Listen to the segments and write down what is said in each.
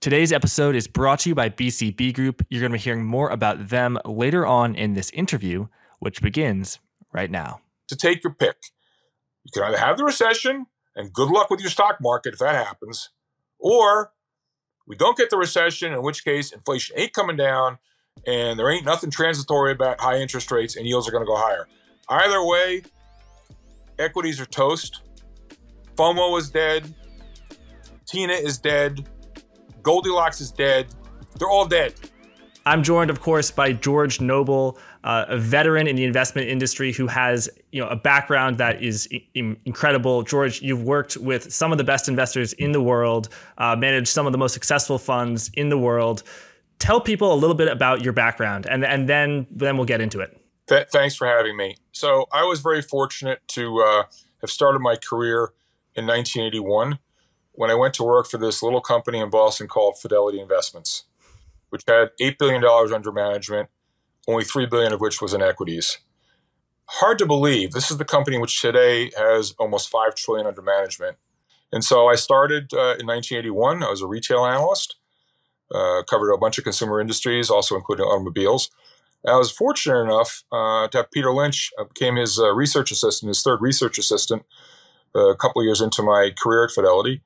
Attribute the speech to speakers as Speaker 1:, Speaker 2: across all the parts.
Speaker 1: Today's episode is brought to you by BCB Group. You're going to be hearing more about them later on in this interview, which begins right now.
Speaker 2: To take your pick, you can either have the recession and good luck with your stock market if that happens, or we don't get the recession, in which case inflation ain't coming down and there ain't nothing transitory about high interest rates and yields are going to go higher. Either way, equities are toast. FOMO is dead. Tina is dead. Goldilocks is dead. They're all dead.
Speaker 1: I'm joined, of course, by George Noble, uh, a veteran in the investment industry who has you know a background that is I- incredible. George, you've worked with some of the best investors in the world, uh, managed some of the most successful funds in the world. Tell people a little bit about your background, and and then then we'll get into it.
Speaker 2: Th- thanks for having me. So I was very fortunate to uh, have started my career in 1981 when I went to work for this little company in Boston called Fidelity Investments, which had $8 billion under management, only 3 billion of which was in equities. Hard to believe. This is the company which today has almost 5 trillion under management. And so I started uh, in 1981. I was a retail analyst, uh, covered a bunch of consumer industries, also including automobiles. I was fortunate enough uh, to have Peter Lynch. I became his uh, research assistant, his third research assistant, uh, a couple years into my career at Fidelity.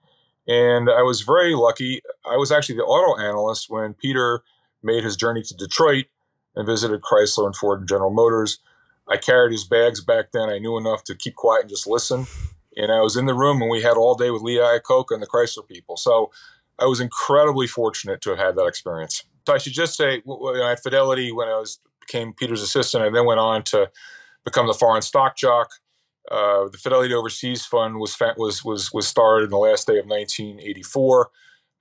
Speaker 2: And I was very lucky. I was actually the auto analyst when Peter made his journey to Detroit and visited Chrysler and Ford and General Motors. I carried his bags back then. I knew enough to keep quiet and just listen. And I was in the room and we had all day with Lee Iacocca and the Chrysler people. So I was incredibly fortunate to have had that experience. So I should just say, at Fidelity, when I was became Peter's assistant, I then went on to become the foreign stock jock. Uh, the Fidelity Overseas Fund was was was was started in the last day of 1984.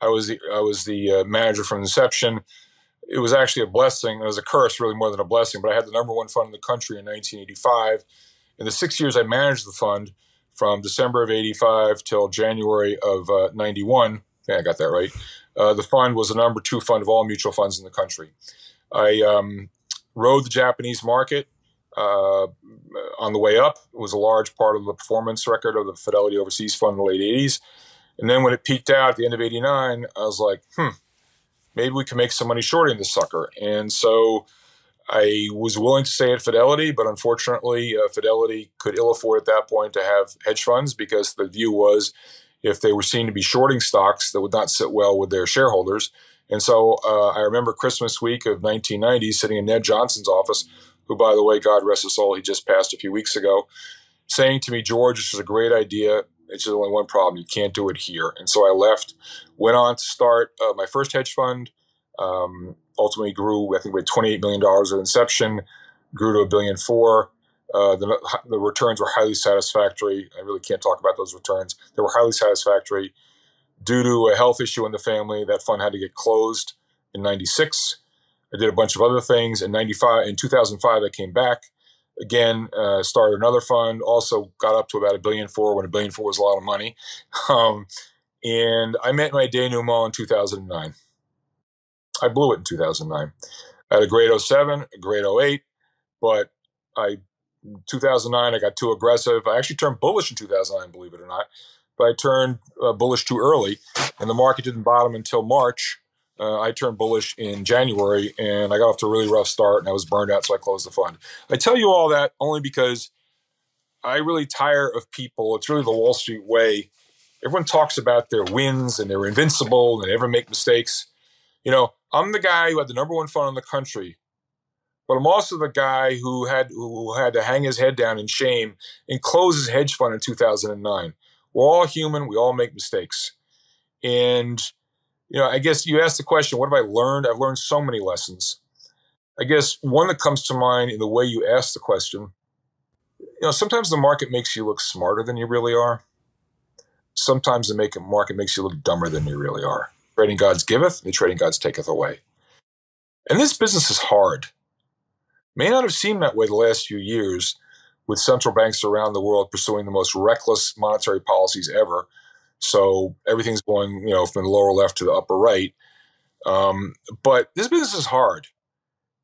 Speaker 2: I was the, I was the uh, manager from inception. It was actually a blessing. It was a curse, really more than a blessing. But I had the number one fund in the country in 1985. In the six years I managed the fund, from December of 85 till January of uh, 91, yeah, I got that right. Uh, the fund was the number two fund of all mutual funds in the country. I um, rode the Japanese market uh, on the way up. It was a large part of the performance record of the Fidelity Overseas Fund in the late 80s. And then when it peaked out at the end of 89, I was like, hmm, maybe we can make some money shorting this sucker. And so I was willing to stay at Fidelity, but unfortunately, uh, Fidelity could ill afford at that point to have hedge funds because the view was if they were seen to be shorting stocks that would not sit well with their shareholders. And so uh, I remember Christmas week of 1990 sitting in Ned Johnson's office who, by the way, God rest his soul, he just passed a few weeks ago, saying to me, George, this is a great idea. It's just only one problem. You can't do it here. And so I left, went on to start uh, my first hedge fund. Um, ultimately grew, I think, we had $28 million at inception, grew to a billion four. Uh, the, the returns were highly satisfactory. I really can't talk about those returns. They were highly satisfactory. Due to a health issue in the family, that fund had to get closed in 96. I did a bunch of other things. In 95, in 2005, I came back again, uh, started another fund, also got up to about a billion four when a billion four was a lot of money. Um, and I met my denouement in 2009. I blew it in 2009. I had a great 07, a great 08, but I 2009 I got too aggressive. I actually turned bullish in 2009, believe it or not, but I turned uh, bullish too early, and the market didn't bottom until March uh, I turned bullish in January and I got off to a really rough start and I was burned out, so I closed the fund. I tell you all that only because I really tire of people. It's really the Wall Street way. Everyone talks about their wins and they're invincible and they never make mistakes. You know, I'm the guy who had the number one fund in the country, but I'm also the guy who had who had to hang his head down in shame and close his hedge fund in 2009. We're all human. We all make mistakes, and you know, I guess you asked the question, what have I learned? I've learned so many lessons. I guess one that comes to mind in the way you asked the question, you know, sometimes the market makes you look smarter than you really are. Sometimes the make market makes you look dumber than you really are. Trading Gods giveth, and trading Gods taketh away. And this business is hard. May not have seemed that way the last few years with central banks around the world pursuing the most reckless monetary policies ever so everything's going, you know, from the lower left to the upper right. Um, but this business is hard.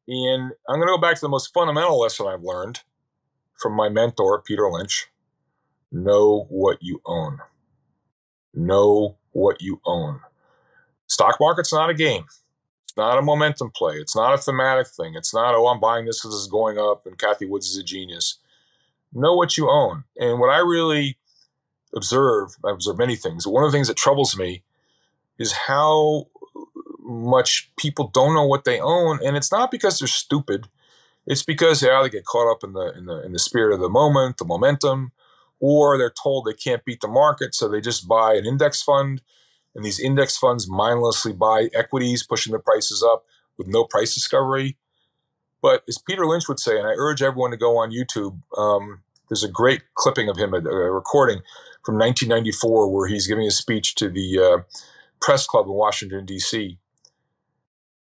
Speaker 2: And I'm going to go back to the most fundamental lesson I've learned from my mentor, Peter Lynch know what you own. Know what you own. Stock market's not a game. It's not a momentum play. It's not a thematic thing. It's not, oh, I'm buying this because it's going up and Cathie Woods is a genius. Know what you own. And what I really observe, I observe many things. One of the things that troubles me is how much people don't know what they own. And it's not because they're stupid. It's because they either get caught up in the in the in the spirit of the moment, the momentum, or they're told they can't beat the market, so they just buy an index fund, and these index funds mindlessly buy equities, pushing the prices up with no price discovery. But as Peter Lynch would say, and I urge everyone to go on YouTube, um, there's a great clipping of him, a, a, recording from 1994, where he's giving a speech to the uh, press club in Washington, D.C.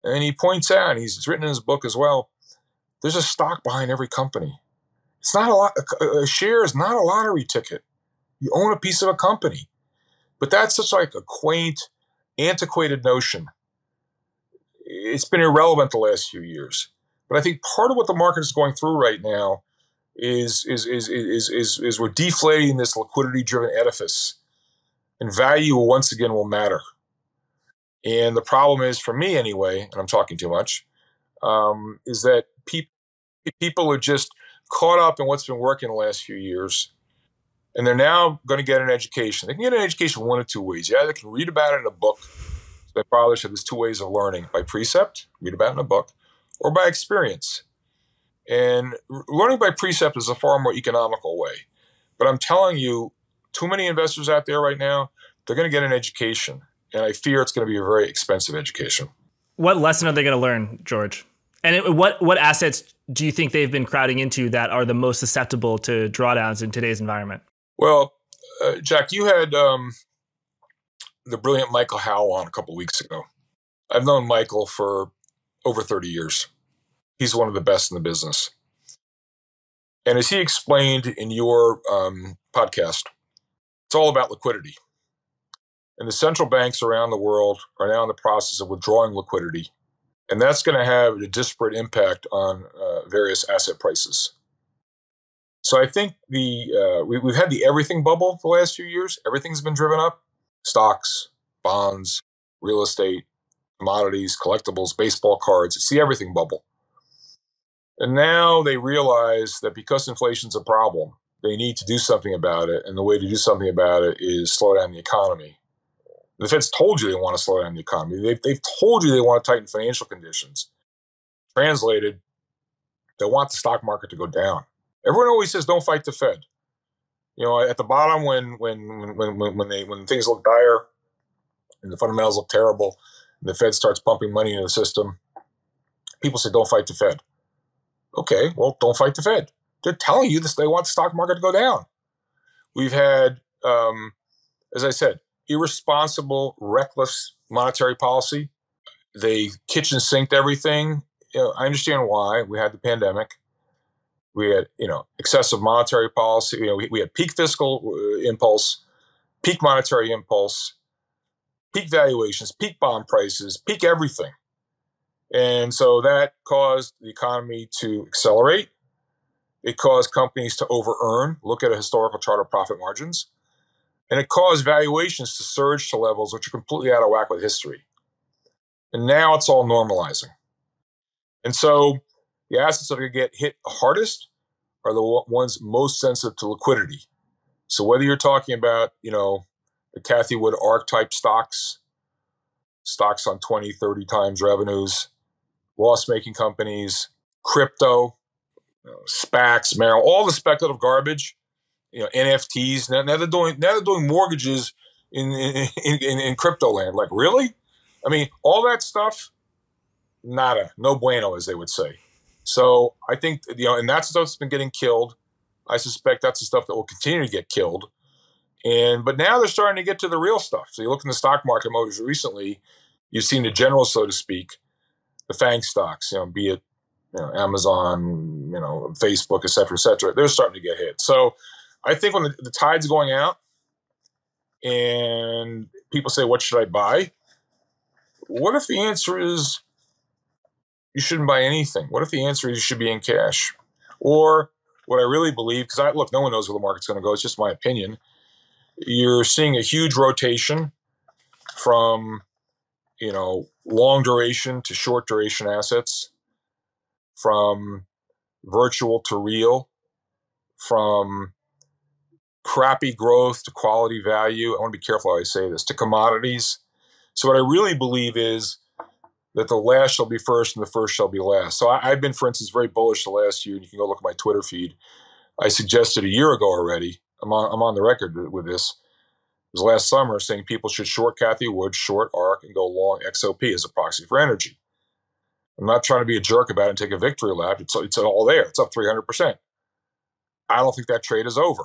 Speaker 2: And he points out, and he's written in his book as well, there's a stock behind every company. It's not a lot. A share is not a lottery ticket. You own a piece of a company, but that's such like a quaint, antiquated notion. It's been irrelevant the last few years. But I think part of what the market is going through right now is is is is is, is we're deflating this liquidity-driven edifice, and value once again will matter. And the problem is, for me anyway, and I'm talking too much, um, is that people people are just caught up in what's been working the last few years, and they're now going to get an education. They can get an education one of two ways. Yeah, they can read about it in a book. My father said there's two ways of learning: by precept, read about it in a book, or by experience. And learning by precept is a far more economical way. But I'm telling you, too many investors out there right now, they're going to get an education. And I fear it's going to be a very expensive education.
Speaker 1: What lesson are they going to learn, George? And it, what what assets do you think they've been crowding into that are the most susceptible to drawdowns in today's environment?
Speaker 2: Well, uh, Jack, you had um, the brilliant Michael Howell on a couple weeks ago. I've known Michael for over 30 years. He's one of the best in the business. And as he explained in your um, podcast, it's all about liquidity. And the central banks around the world are now in the process of withdrawing liquidity. And that's going to have a disparate impact on uh, various asset prices. So I think the uh, we, we've had the everything bubble the last few years. Everything's been driven up: stocks, bonds, real estate, commodities, collectibles, baseball cards. It's the everything bubble. And now they realize that because inflation's a problem, they need to do something about it. And the way to do something about it is slow down the economy. The Fed's told you they want to slow down the economy. They've, they've told you they want to tighten financial conditions. Translated, they want the stock market to go down. Everyone always says, "Don't fight the Fed." You know, at the bottom, when when when when, when they when things look dire and the fundamentals look terrible, and the Fed starts pumping money into the system, people say, "Don't fight the Fed." Okay, well, don't fight the Fed. They're telling you this; they want the stock market to go down. We've had, um, as I said, irresponsible, reckless monetary policy. They kitchen sinked everything. You know, I understand why. We had the pandemic. We had, you know, excessive monetary policy. You know, we, we had peak fiscal uh, impulse, peak monetary impulse, peak valuations, peak bond prices, peak everything. And so that caused the economy to accelerate. It caused companies to over earn. Look at a historical chart of profit margins. And it caused valuations to surge to levels which are completely out of whack with history. And now it's all normalizing. And so the assets that are going to get hit hardest are the ones most sensitive to liquidity. So whether you're talking about, you know, the Cathie Wood archetype stocks, stocks on 20, 30 times revenues, loss making companies, crypto, you know, SPACs, Merrill, all the speculative garbage, you know, NFTs. Now, now they're doing now they're doing mortgages in in, in in crypto land. Like really? I mean, all that stuff, nada, no bueno, as they would say. So I think you know, and that's the stuff that's been getting killed. I suspect that's the stuff that will continue to get killed. And but now they're starting to get to the real stuff. So you look in the stock market most recently, you've seen the general, so to speak, the FANG stocks, you know, be it you know, Amazon, you know, Facebook, et cetera, et cetera, they're starting to get hit. So I think when the, the tide's going out and people say, what should I buy? What if the answer is you shouldn't buy anything? What if the answer is you should be in cash? Or what I really believe, because I look, no one knows where the market's going to go. It's just my opinion. You're seeing a huge rotation from you know, long duration to short duration assets, from virtual to real, from crappy growth to quality value. I want to be careful how I say this to commodities. So, what I really believe is that the last shall be first and the first shall be last. So, I, have been, for instance, very bullish the last year. And you can go look at my Twitter feed. I suggested a year ago already. I'm on, I'm on the record with this. Was last summer saying people should short Cathie Wood, short ARK, and go long XOP as a proxy for energy. I'm not trying to be a jerk about it and take a victory lap. It's, it's all there. It's up 300%. I don't think that trade is over.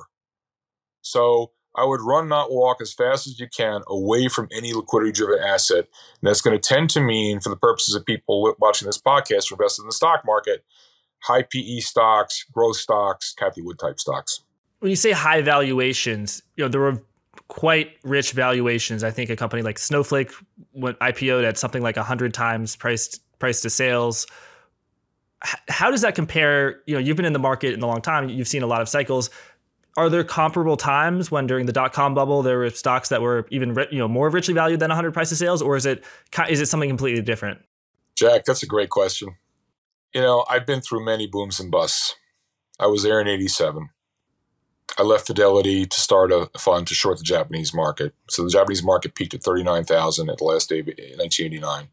Speaker 2: So I would run, not walk as fast as you can away from any liquidity driven asset. And that's going to tend to mean, for the purposes of people watching this podcast or invested in the stock market, high PE stocks, growth stocks, Cathie Wood type stocks.
Speaker 1: When you say high valuations, you know, there were quite rich valuations. I think a company like Snowflake went IPO'd at something like 100 times price price to sales. How does that compare? You know, you've been in the market in a long time. You've seen a lot of cycles are there comparable times when during the dot com bubble there were stocks that were even you know more richly valued than 100 price to sales, or is it is it something completely different?
Speaker 2: Jack, that's a great question. You know, I've been through many booms and busts. I was there in '87. I left Fidelity to start a fund to short the Japanese market. So the Japanese market peaked at 39,000 at the last day of 1989.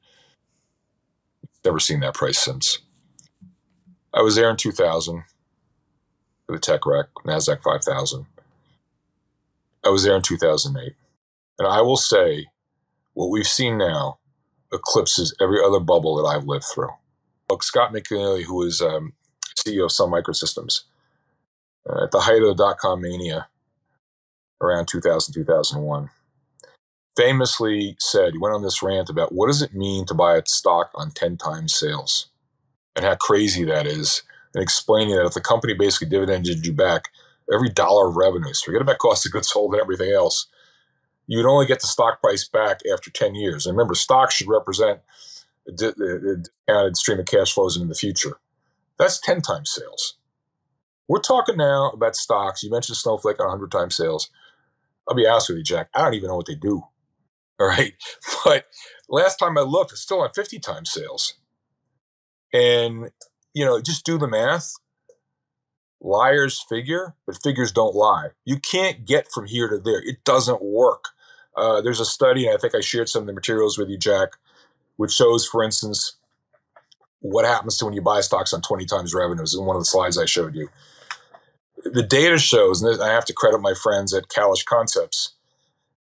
Speaker 2: Never seen that price since. I was there in 2000 the tech wreck, NASDAQ 5000. I was there in 2008. And I will say, what we've seen now eclipses every other bubble that I've lived through. Look, Scott McNealy, who was um, CEO of Sun Microsystems, uh, at the height of the dot com mania around 2000, 2001, famously said, he went on this rant about what does it mean to buy a stock on 10 times sales and how crazy that is and explaining that if the company basically dividended you back every dollar of revenues, forget about cost of goods sold and everything else, you would only get the stock price back after 10 years. And remember, stocks should represent a, discounted stream of cash flows in the future. That's 10 times sales. We're talking now about stocks. You mentioned Snowflake on 100 times sales. I'll be honest with you, Jack. I don't even know what they do. All right. But last time I looked, it's still on 50 times sales. And you know, just do the math. Liars figure, but figures don't lie. You can't get from here to there. It doesn't work. Uh, there's a study, and I think I shared some of the materials with you, Jack, which shows, for instance, what happens to when you buy stocks on 20 times revenues in one of the slides I showed you. The data shows, and I have to credit my friends at Kailash Concepts,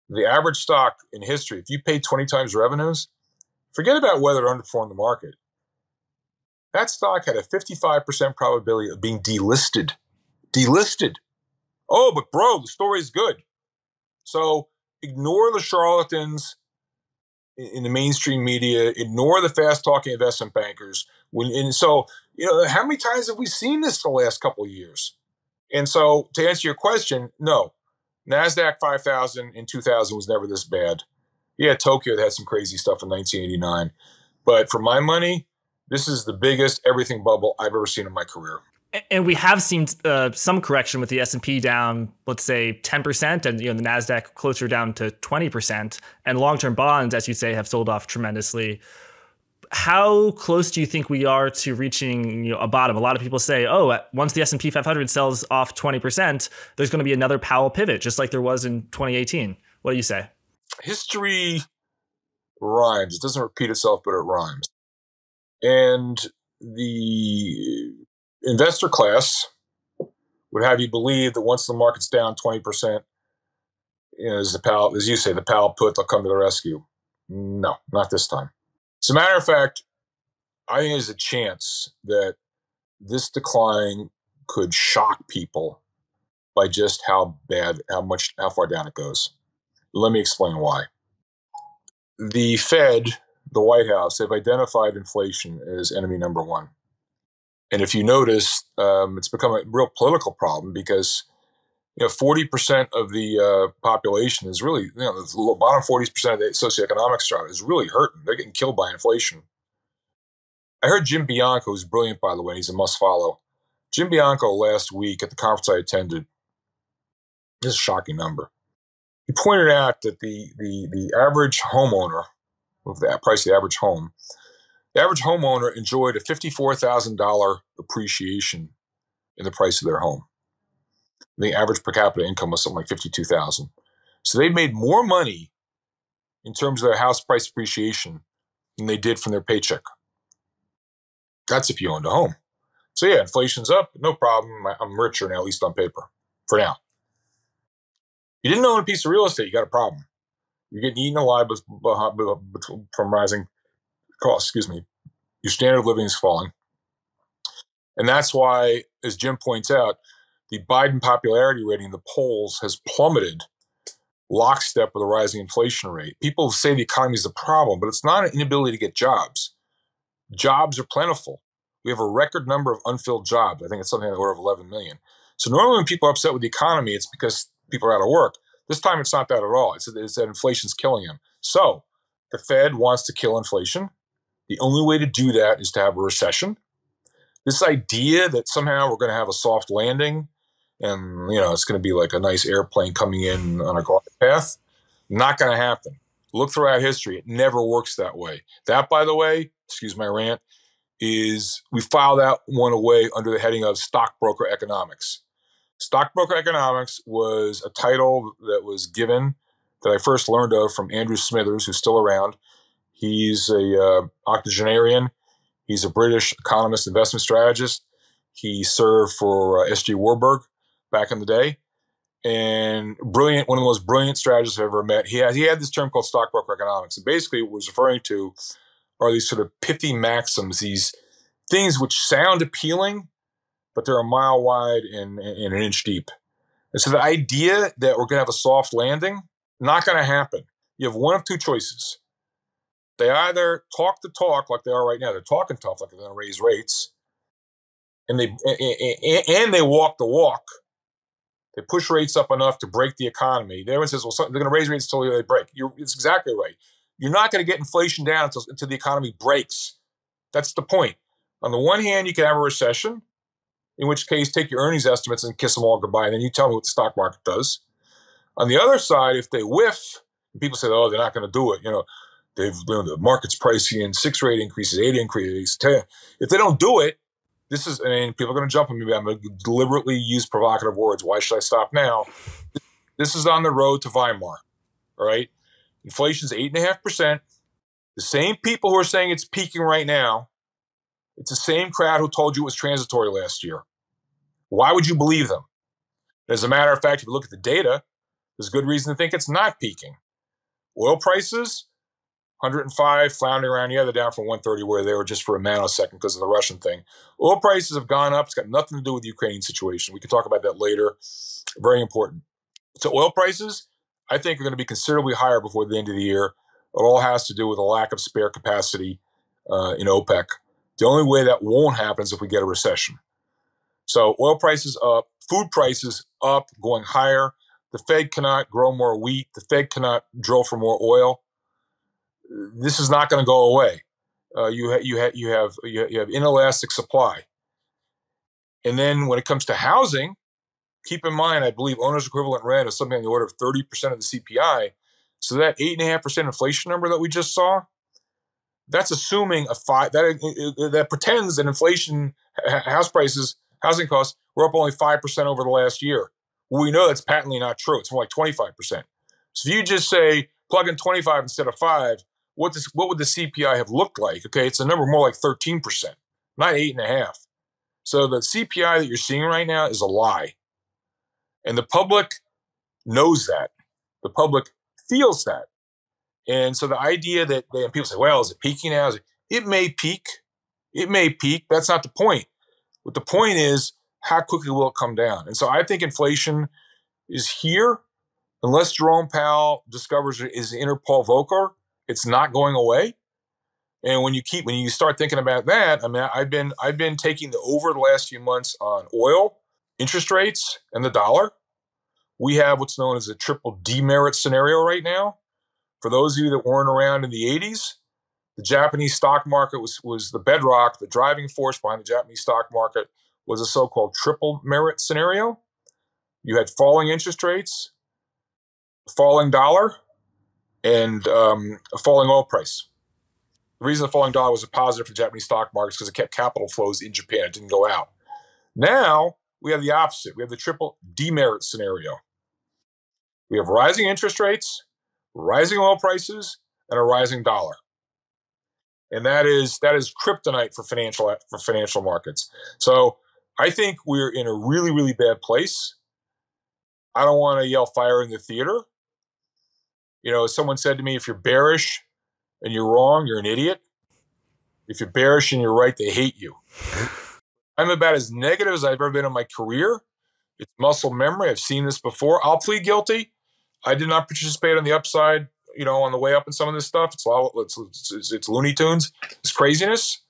Speaker 2: the average stock in history, if you pay 20 times revenues, forget about whether it underperformed the market that stock had a 55% probability of being delisted. Delisted. Oh, but bro, the story's good. So ignore the charlatans in the mainstream media, ignore the fast talking investment bankers. When and so, you know, how many times have we seen this the last couple of years? And so to answer your question, no. NASDAQ 5000 in 2000 was never this bad. Yeah, Tokyo had some crazy stuff in 1989. But for my money, this is the biggest everything bubble I've ever seen in my career.
Speaker 1: And we have seen uh, some correction with the S and P down, let's say ten percent, and you know the Nasdaq closer down to twenty percent, and long-term bonds, as you say, have sold off tremendously. How close do you think we are to reaching you know, a bottom? A lot of people say, "Oh, once the S and P 500 sells off twenty percent, there's going to be another Powell pivot, just like there was in 2018." What do you say?
Speaker 2: History rhymes. It doesn't repeat itself, but it rhymes. And the investor class would have you believe that once the market's down 20%, you know, as the Powell, as you say, the Powell put, they'll come to the rescue. No, not this time. As a matter of fact, I think there's a chance that this decline could shock people by just how bad, how much, how far down it goes. Let me explain why. The Fed the White House, they've identified inflation as enemy number one. And if you notice, um, it's become a real political problem because you know, 40% of the uh, population is really, you know, the bottom 40% of the socioeconomic strata is really hurting. They're getting killed by inflation. I heard Jim Bianco, who's brilliant, by the way, he's a must follow. Jim Bianco last week at the conference I attended, this is a shocking number. He pointed out that the, the, the average homeowner of the price of the average home, the average homeowner enjoyed a $54,000 appreciation in the price of their home. The average per capita income was something like 52,000. So they made more money in terms of their house price appreciation than they did from their paycheck. That's if you owned a home. So yeah, inflation's up, no problem. I'm richer now, at least on paper, for now. You didn't own a piece of real estate, you got a problem. You're getting eaten alive from rising costs. Excuse me. Your standard of living is falling, and that's why, as Jim points out, the Biden popularity rating in the polls has plummeted lockstep with a rising inflation rate. People say the economy is a problem, but it's not an inability to get jobs. Jobs are plentiful. We have a record number of unfilled jobs. I think it's something in the order of 11 million. So normally when people are upset with the economy, it's because people are out of work. This time it's not that at all. It's, it's that inflation's killing them. So the Fed wants to kill inflation. The only way to do that is to have a recession. This idea that somehow we're going to have a soft landing and you know it's going to be like a nice airplane coming in on a glide path, not going to happen. Look throughout history; it never works that way. That, by the way, excuse my rant, is we file that one away under the heading of stockbroker economics. Stockbroker economics was a title that was given that I first learned of from Andrew Smithers, who's still around. He's a uh, octogenarian. He's a British economist, investment strategist. He served for uh, S.G. Warburg back in the day, and brilliant. One of the most brilliant strategists I've ever met. He had he had this term called stockbroker economics, and basically what was referring to are these sort of pithy maxims, these things which sound appealing, but they're a mile wide and, and an inch deep. And so the idea that we're going to have a soft landing, not going to happen. You have one of two choices. They either talk the talk like they are right now, they're talking tough like they're going to raise rates, and they and they walk the walk. They push rates up enough to break the economy. Everyone says, "Well, they're going to raise rates until they break." You're, it's exactly right. You're not going to get inflation down until, until the economy breaks. That's the point. On the one hand, you can have a recession, in which case, take your earnings estimates and kiss them all goodbye, and then you tell me what the stock market does. On the other side, if they whiff, people say, "Oh, they're not going to do it," you know, they've you know, the market's pricing in six rate increases, eight increases, ten. If they don't do it, this is, I mean, people are going to jump on me. I'm going to deliberately use provocative words. Why should I stop now? This is on the road to Weimar. All right. Inflation's eight and a half percent. The same people who are saying it's peaking right now, it's the same crowd who told you it was transitory last year. Why would you believe them? As a matter of fact, if you look at the data, there's good reason to think it's not peaking. Oil prices, 105, floundering around. Yeah, they're down from 130 where they were just for a nanosecond because of the Russian thing. Oil prices have gone up. It's got nothing to do with the Ukrainian situation. We can talk about that later. Very important. So oil prices, I think, are going to be considerably higher before the end of the year. It all has to do with a lack of spare capacity uh, in OPEC. The only way that won't happen is if we get a recession. So oil prices up, food prices up, going higher. The Fed cannot grow more wheat. The Fed cannot drill for more oil. This is not going to go away. Uh, you ha- you ha- you have you have inelastic supply. And then when it comes to housing, keep in mind, I believe owner's equivalent rent is something on the order of 30% of the CPI. So that 8.5% inflation number that we just saw, that's assuming a five, that, uh, uh, uh, that pretends that inflation, house prices, housing costs were up only 5% over the last year. Well, we know that's patently not true. It's more like 25%. So if you just say plug in 25 instead of five, what, does, what would the CPI have looked like? Okay, it's a number more like 13%, not eight and a half. So the CPI that you're seeing right now is a lie. And the public knows that. The public feels that. And so the idea that and people say, well, is it peaking now? It, it may peak. It may peak. That's not the point. But the point is, how quickly will it come down? And so I think inflation is here. Unless Jerome Powell discovers is inner Paul Volcker, it's not going away. And when you keep when you start thinking about that, I mean, I've been I've been taking the over the last few months on oil, interest rates, and the dollar. We have what's known as a triple demerit scenario right now. For those of you that weren't around in the 80s, the Japanese stock market was, was the bedrock, the driving force behind the Japanese stock market was a so called triple merit scenario. You had falling interest rates, falling dollar, and um, a falling oil price. The reason the falling dollar was a positive for Japanese stock markets because it kept capital flows in Japan. It didn't go out. Now we have the opposite. We have the triple demerit scenario. We have rising interest rates, rising oil prices, and a rising dollar. And that is that is kryptonite for financial for financial markets. So I think we're in a really, really bad place. I don't want to yell fire in the theater. You know, someone said to me, if you're bearish and you're wrong, you're an idiot. If you're bearish and you're right, they hate you. I'm about as negative as I've ever been in my career. It's muscle memory. I've seen this before. I'll plead guilty. I did not participate on the upside, you know, on the way up in some of this stuff. It's all it's, it's, it's Looney Tunes. It's craziness.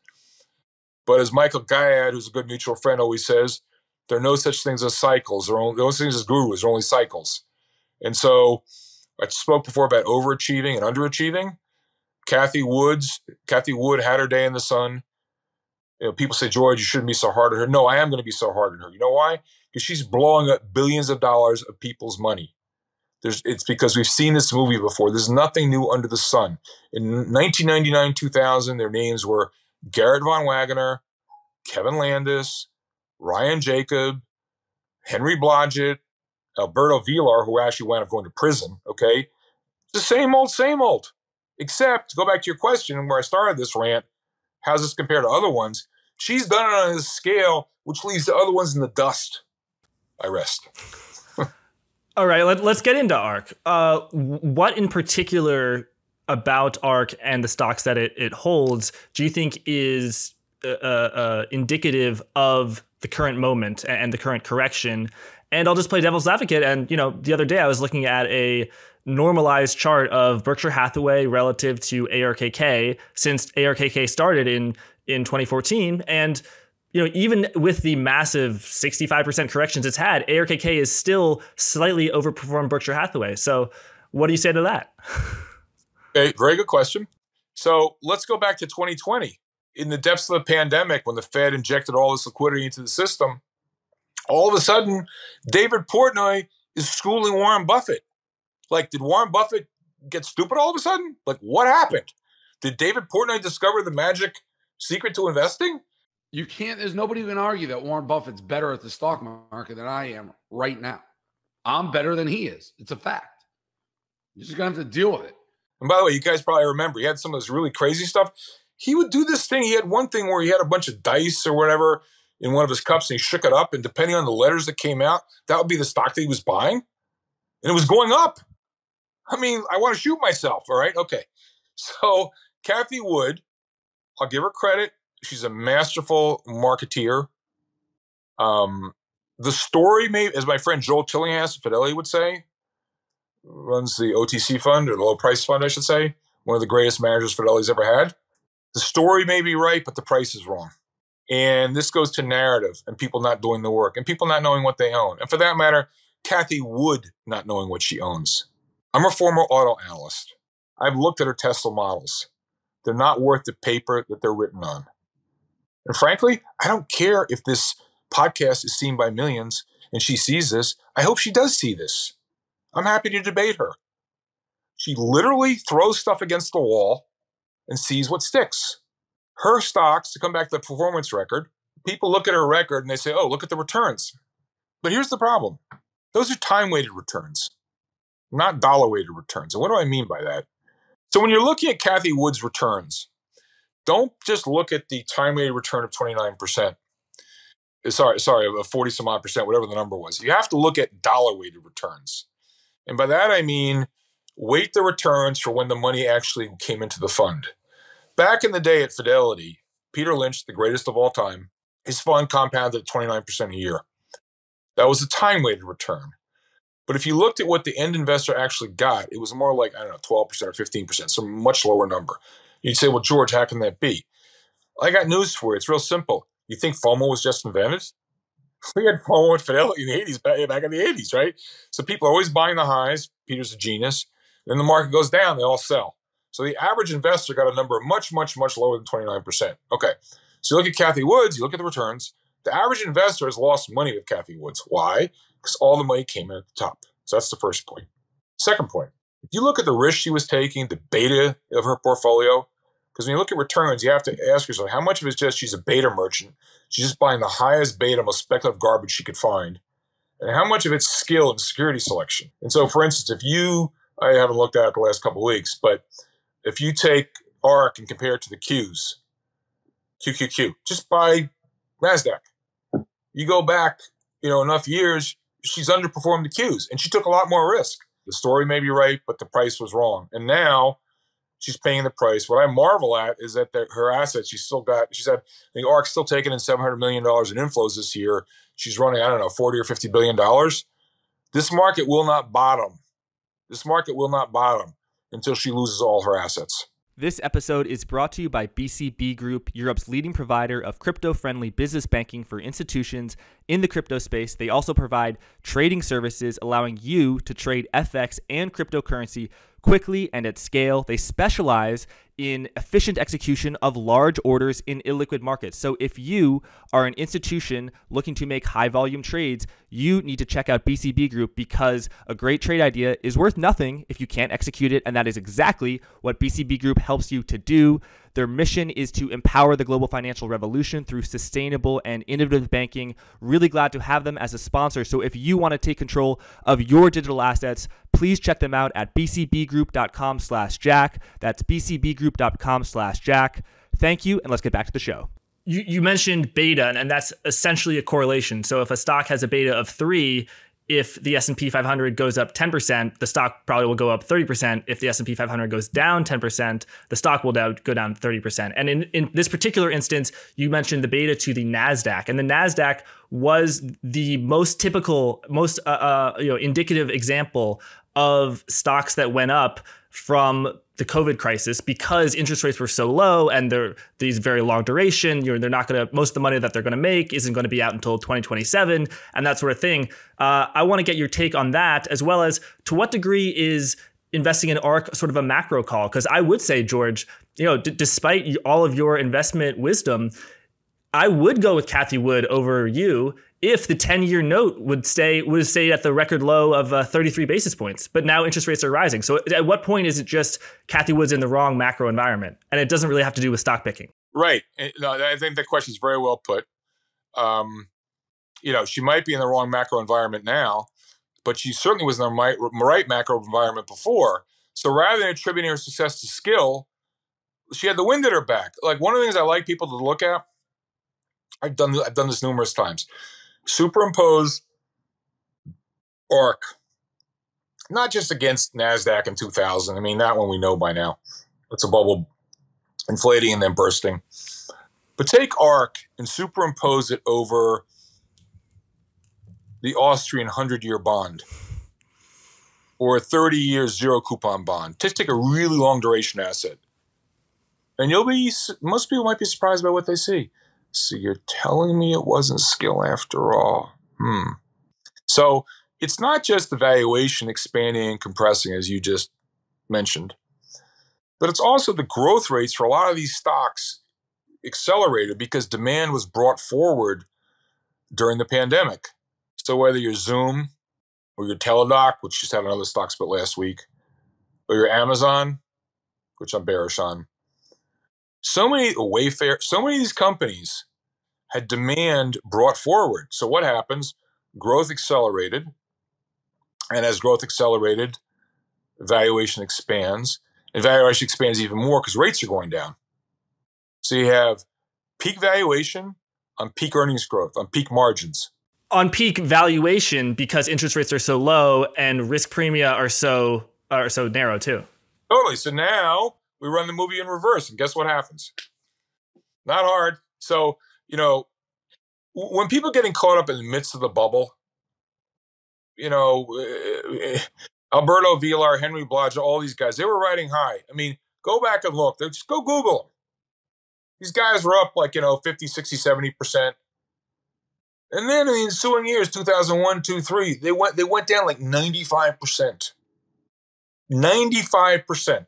Speaker 2: But as Michael Gayed, who's a good mutual friend, always says, there are no such things as cycles. There are only, no such things as gurus. There are only cycles. And so I spoke before about overachieving and underachieving. Cathie Woods, Cathie Wood had her day in the sun. You know, people say, George, you shouldn't be so hard on her. No, I am going to be so hard on her. You know why? Because she's blowing up billions of dollars of people's money. There's, it's because we've seen this movie before. There's nothing new under the sun. In 1999, 2000, their names were Garrett Van Wagoner, Kevin Landis, Ryan Jacob, Henry Blodget, Alberto Vilar, who actually wound up going to prison. Okay. It's the same old, same old. Except, to go back to your question where I started this rant, how's this compared to other ones? She's done it on a scale which leaves the other ones in the dust. I rest.
Speaker 1: All right, let, us get into ARK. Uh, what in particular about ARK and the stocks that it, it holds do you think is uh, uh, indicative of the current moment and the current correction? And I'll just play devil's advocate. And you know, the other day I was looking at a normalized chart of Berkshire Hathaway relative to ARKK since ARKK started in in 2014, and you know, even with the massive 65% corrections it's had, ARKK is still slightly overperformed Berkshire Hathaway. So, what do you say to that?
Speaker 2: Okay, very good question. So, let's go back to 2020. In the depths of the pandemic, when the Fed injected all this liquidity into the system, all of a sudden, David Portnoy is schooling Warren Buffett. Like, did Warren Buffett get stupid all of a sudden? Like, what happened? Did David Portnoy discover the magic secret to investing?
Speaker 3: You can't, there's nobody who can argue that Warren Buffett's better at the stock market than I am right now. I'm better than he is. It's a fact. You're just going to have to deal with it.
Speaker 2: And by the way, you guys probably remember he had some of this really crazy stuff. He would do this thing. He had one thing where he had a bunch of dice or whatever in one of his cups and he shook it up. And depending on the letters that came out, that would be the stock that he was buying. And it was going up. I mean, I want to shoot myself. All right. Okay. So Cathie Wood, I'll give her credit she's a masterful marketeer. Um, the story, may, as my friend Joel Tillinghast, Fidelity would say, runs the OTC fund or the low price fund, I should say, one of the greatest managers Fidelity's ever had. The story may be right, but the price is wrong. And this goes to narrative and people not doing the work and people not knowing what they own. And for that matter, Cathie Wood not knowing what she owns. I'm a former auto analyst. I've looked at her Tesla models. They're not worth the paper that they're written on. And frankly, I don't care if this podcast is seen by millions and she sees this. I hope she does see this. I'm happy to debate her. She literally throws stuff against the wall and sees what sticks. Her stocks, to come back to the performance record, people look at her record and they say, oh, look at the returns. But here's the problem those are time weighted returns, not dollar weighted returns. And what do I mean by that? So when you're looking at Cathie Wood's returns, don't just look at the time weighted return of 29%. Uh, sorry, sorry, of 40 some odd percent, whatever the number was. You have to look at dollar weighted returns. And by that I mean weight the returns for when the money actually came into the fund. Back in the day at Fidelity, Peter Lynch, the greatest of all time, his fund compounded at 29% a year. That was a time weighted return. But if you looked at what the end investor actually got, it was more like, I don't know, 12% or 15%, some much lower number. You'd say, well, George, how can that be? I got news for you. It's real simple. You think FOMO was just invented? We had FOMO at Fidelity in the 80s, back in the 80s, right? So people are always buying the highs. Peter's a genius. Then the market goes down, they all sell. So the average investor got a number much, much, much lower than 29%. Okay. So you look at Cathie Woods, you look at the returns. The average investor has lost money with Cathie Woods. Why? Because all the money came in at the top. So that's the first point. Second point if you look at the risk she was taking, the beta of her portfolio, Because when you look at returns, you have to ask yourself how much of it's just she's a beta merchant. She's just buying the highest beta, most speculative garbage she could find. And how much of it's skill and security selection. And so, for instance, if you, I haven't looked at it the last couple of weeks, but if you take ARK and compare it to the Qs, QQQ, just by NASDAQ, you go back, you know, enough years, she's underperformed the Qs and she took a lot more risk. The story may be right, but the price was wrong. And now she's paying the price. What I marvel at is that the, her assets, she's still got, she said, the ARK's still taking in $700 million in inflows this year. She's running, I don't know, 40 or $50 billion. This market will not bottom. This market will not bottom until she loses all her assets.
Speaker 1: This episode is brought to you by BCB Group, Europe's leading provider of crypto friendly business banking for institutions in the crypto space. They also provide trading services allowing you to trade FX and cryptocurrency quickly and at scale. They specialize in efficient execution of large orders in illiquid markets. So if you are an institution looking to make high volume trades, you need to check out BCB Group because a great trade idea is worth nothing if you can't execute it. And that is exactly what BCB Group helps you to do. Their mission is to empower the global financial revolution through sustainable and innovative banking. Really glad to have them as a sponsor. So if you want to take control of your digital assets, please check them out at bcbgroup.com slash jack. That's bcbgroup.com slash jack. Thank you, and let's get back to the show. You, you mentioned beta, and that's essentially a correlation. So if a stock has a beta of three, if the S&P 500 goes up 10%, the stock probably will go up 30%. If the S&P 500 goes down 10%, the stock will go down 30%. And in, in this particular instance, you mentioned the beta to the Nasdaq, and the Nasdaq was the most typical, most uh, uh, you know indicative example of stocks that went up from the COVID crisis because interest rates were so low and they're these very long duration. You know, they're not going to most of the money that they're going to make isn't going to be out until 2027 and that sort of thing. Uh, I want to get your take on that as well as to what degree is investing in ARK sort of a macro call because I would say George, you know, d- despite all of your investment wisdom, I would go with Cathie Wood over you if the 10-year note would stay would stay at the record low of uh, 33 basis points. But now interest rates are rising. So at what point is it just Cathie Wood's in the wrong macro environment, and it doesn't really have to do with stock picking?
Speaker 2: Right. No, I think the question is very well put. Um, you know, she might be in the wrong macro environment now, but she certainly was in the right, right macro environment before. So rather than attributing her success to skill, she had the wind at her back. Like one of the things I like people to look at I've done I've done this numerous times. Superimpose ARK, not just against Nasdaq in 2000. I mean that one we know by now. It's a bubble inflating and then bursting. But take ARK and superimpose it over the Austrian 100 year bond or a 30 year zero coupon bond. Just take a really long duration asset. And you'll be, most people might be surprised by what they see. So you're telling me it wasn't skill after all. Hmm. So it's not just the valuation expanding and compressing, as you just mentioned, but it's also the growth rates for a lot of these stocks accelerated because demand was brought forward during the pandemic. So whether you're Zoom or your Teladoc, which just had another stock split last week, or your Amazon, which I'm bearish on, so many Wayfair, so many of these companies had demand brought forward. So what happens? Growth accelerated, and as growth accelerated, valuation expands, and valuation expands even more because rates are going down. So you have peak valuation on peak earnings growth, on peak margins.
Speaker 1: On peak valuation because interest rates are so low and risk premia are so are so narrow too.
Speaker 2: Totally. So now we run the movie in reverse, and guess what happens? Not hard. So, you know, when people getting caught up in the midst of the bubble, you know, uh, Alberto Vilar, Henry Blodget, all these guys, they were riding high. I mean, go back and look. Just go Google them. These guys were up like, you know, 50, 60, 70%. And then in the ensuing years, 2001, 2, 3, they went, they went down like 95%. 95%.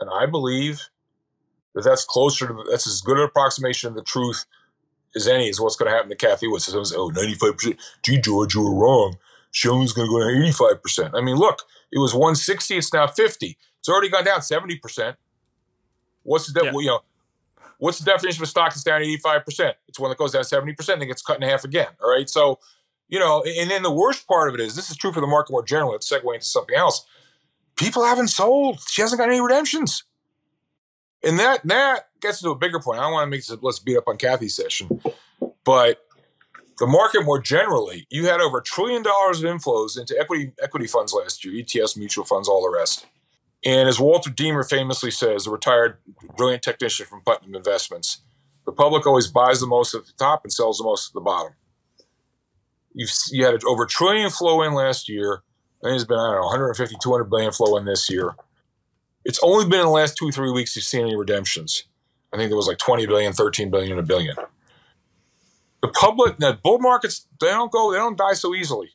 Speaker 2: And I believe that that's closer to, that's as good an approximation of the truth as any is what's going to happen to Cathie Wood. So someone says, oh, 95%. Gee, George, you were wrong. She only's going to go down 85%. I mean, look, it was 160, it's now 50. It's already gone down 70%. What's the de- yeah. well, you know? What's the definition of a stock that's down 85%? It's one that goes down 70% and gets cut in half again. All right. So, you know, and then the worst part of it is this is true for the market more generally. Let's segue into something else. People haven't sold. She hasn't got any redemptions. And that that gets to a bigger point. I don't want to make this let's beat up on Cathie's session, but the market more generally, you had over a trillion dollars of inflows into equity equity funds last year, ETFs, mutual funds, all the rest. And as Walter Deemer famously says, a retired brilliant technician from Putnam Investments, the public always buys the most at the top and sells the most at the bottom. You've, you had over a trillion flow in last year. I think it's been, I don't know, 150, 200 billion flow in this year. It's only been in the last two, three weeks you've seen any redemptions. I think there was like 20 billion, 13 billion, a billion. The public, the bull markets, they don't go, they don't die so easily.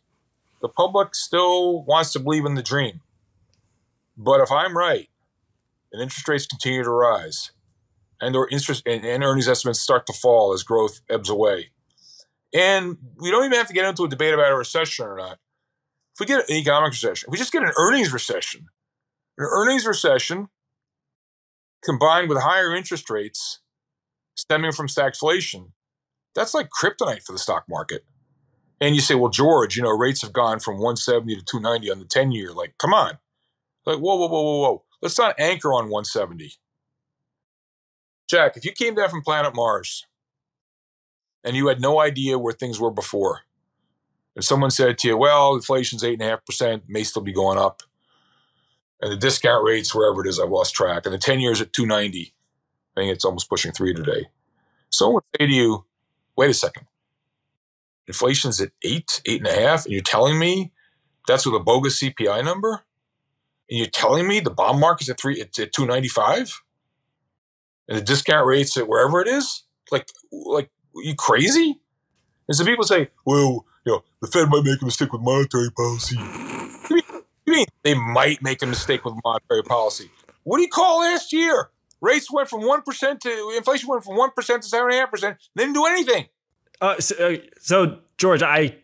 Speaker 2: The public still wants to believe in the dream. But if I'm right, and interest rates continue to rise, and their interest and, and earnings estimates start to fall as growth ebbs away, and we don't even have to get into a debate about a recession or not. If we get an economic recession, if we just get an earnings recession, an earnings recession combined with higher interest rates stemming from stagflation, that's like kryptonite for the stock market. And you say, well, George, you know, rates have gone from 170 to 290 on the 10 year. Like, come on. Like, whoa, whoa, whoa, whoa, whoa. Let's not anchor on 170. Jack, if you came down from planet Mars and you had no idea where things were before, and someone said to you, well, inflation's 8.5%, may still be going up, and the discount rates, wherever it is, I've lost track, and the 10 years at 290, I think it's almost pushing three today. Someone would say to you, wait a second, inflation's at eight, eight and a half, and you're telling me that's with a bogus CPI number? And you're telling me the bond market's at three, it's at 295? And the discount rates at wherever it is? Like, like, you crazy? And some people say, well, you know, the Fed might make a mistake with monetary policy. you, mean, they might make a mistake with monetary policy? What do you call last year? Rates went from 1% to, inflation went from 1% to 7.5%. They didn't do anything.
Speaker 1: Uh, so, uh, so, George, I,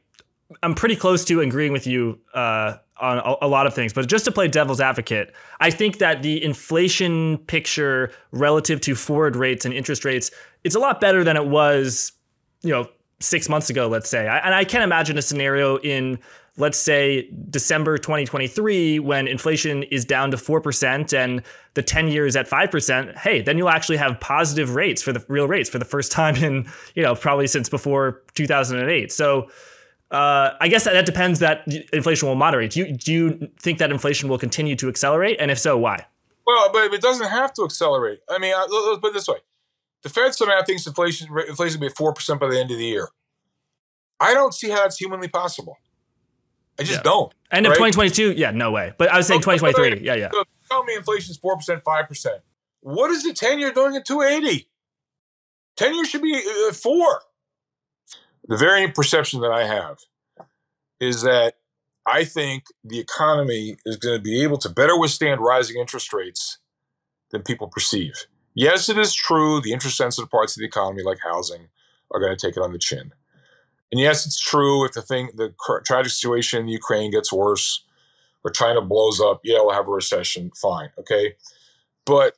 Speaker 1: I'm pretty close to agreeing with you uh, on a, a, lot of things, but just to play devil's advocate, I think that the inflation picture relative to forward rates and interest rates, it's a lot better than it was, you know, six months ago, let's say. I, and I can't imagine a scenario in, let's say, December 2023 when inflation is down to 4% and the 10 years at 5%. Hey, then you'll actually have positive rates for the real rates for the first time in, you know, probably since before 2008. So, uh, I guess that, that depends that inflation will moderate. Do you, do you think that inflation will continue to accelerate? And if so, why?
Speaker 2: Well, but it doesn't have to accelerate. I mean, let's put it this way. The Fed somehow thinks inflation inflation will be 4% by the end of the year. I don't see how that's humanly possible. I just yeah. don't.
Speaker 1: End right? of 2022? Yeah, no way. But I was saying 2023. Yeah, yeah. So
Speaker 2: tell me inflation's 4%, 5%. What is the 10 year doing at 280? 10 years should be uh, 4 the variant perception that I have is that I think the economy is going to be able to better withstand rising interest rates than people perceive. Yes, it is true the interest sensitive parts of the economy, like housing, are going to take it on the chin. And yes, it's true if the thing, the tragic situation in Ukraine gets worse or China blows up, yeah, we'll have a recession. Fine, okay. But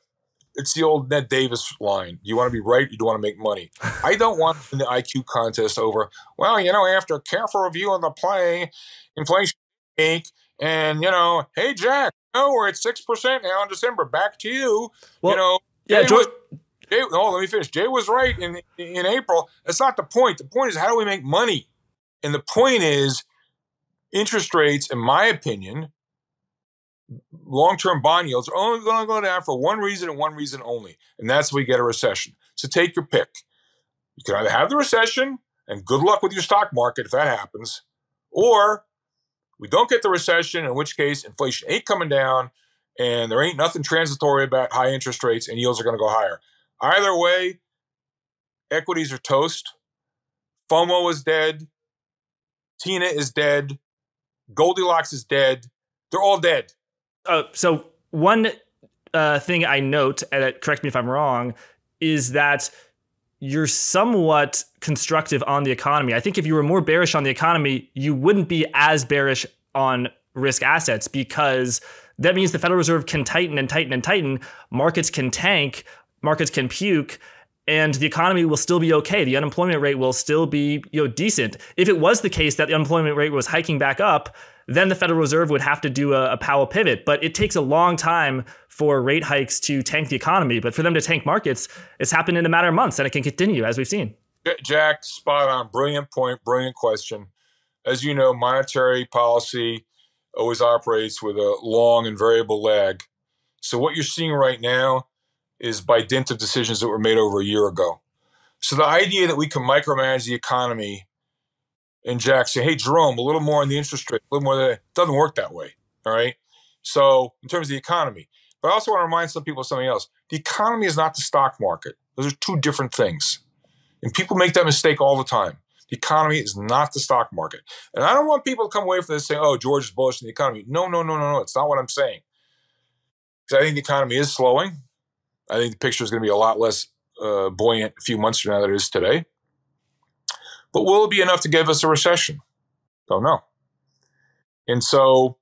Speaker 2: it's the old Ned Davis line. You want to be right, you don't want to make money. I don't want the IQ contest over, well, you know, after careful review of the play, inflation peak, and you know, hey Jack, no, we're at six percent now in December. Back to you. Well, you know,
Speaker 1: yeah, Jay was,
Speaker 2: Jay, oh, let me finish. Jay was right in in April. That's not the point. The point is how do we make money? And the point is interest rates, in my opinion, long term bond yields are only going to go down for one reason and one reason only, and that's we get a recession. So take your pick. You can either have the recession, and good luck with your stock market if that happens, or we don't get the recession, in which case inflation ain't coming down, and there ain't nothing transitory about high interest rates, and yields are going to go higher. Either way, equities are toast. FOMO is dead. Tina is dead. Goldilocks is dead. They're all dead.
Speaker 1: Uh, so one uh, thing I note, and correct me if I'm wrong, is that you're somewhat constructive on the economy. I think if you were more bearish on the economy, you wouldn't be as bearish on risk assets because that means the Federal Reserve can tighten and tighten and tighten. Markets can tank. markets can puke and the economy will still be okay. The unemployment rate will still be you know decent. If it was the case that the unemployment rate was hiking back up, then the Federal Reserve would have to do a, a Powell pivot. But it takes a long time for rate hikes to tank the economy. But for them to tank markets, it's happened in a matter of months, and it can continue as we've seen.
Speaker 2: Jack, spot on. Brilliant point. Brilliant question. As you know, monetary policy always operates with a long and variable lag. So what you're seeing right now is by dint of decisions that were made over a year ago. So the idea that we can micromanage the economy and Jack say, hey, Jerome, a little more on the interest rate, a little more that doesn't work that way. All right. So in terms of the economy, but I also want to remind some people of something else. The economy is not the stock market. Those are two different things. And people make that mistake all the time. Economy is not the stock market. And I don't want people to come away from this saying, oh, George is bullish in the economy. No, no, no, no, no. It's not what I'm saying. Because I think the economy is slowing. I think the picture is going to be a lot less uh, buoyant a few months from now than it is today. But will it be enough to give us a recession? Don't know. And so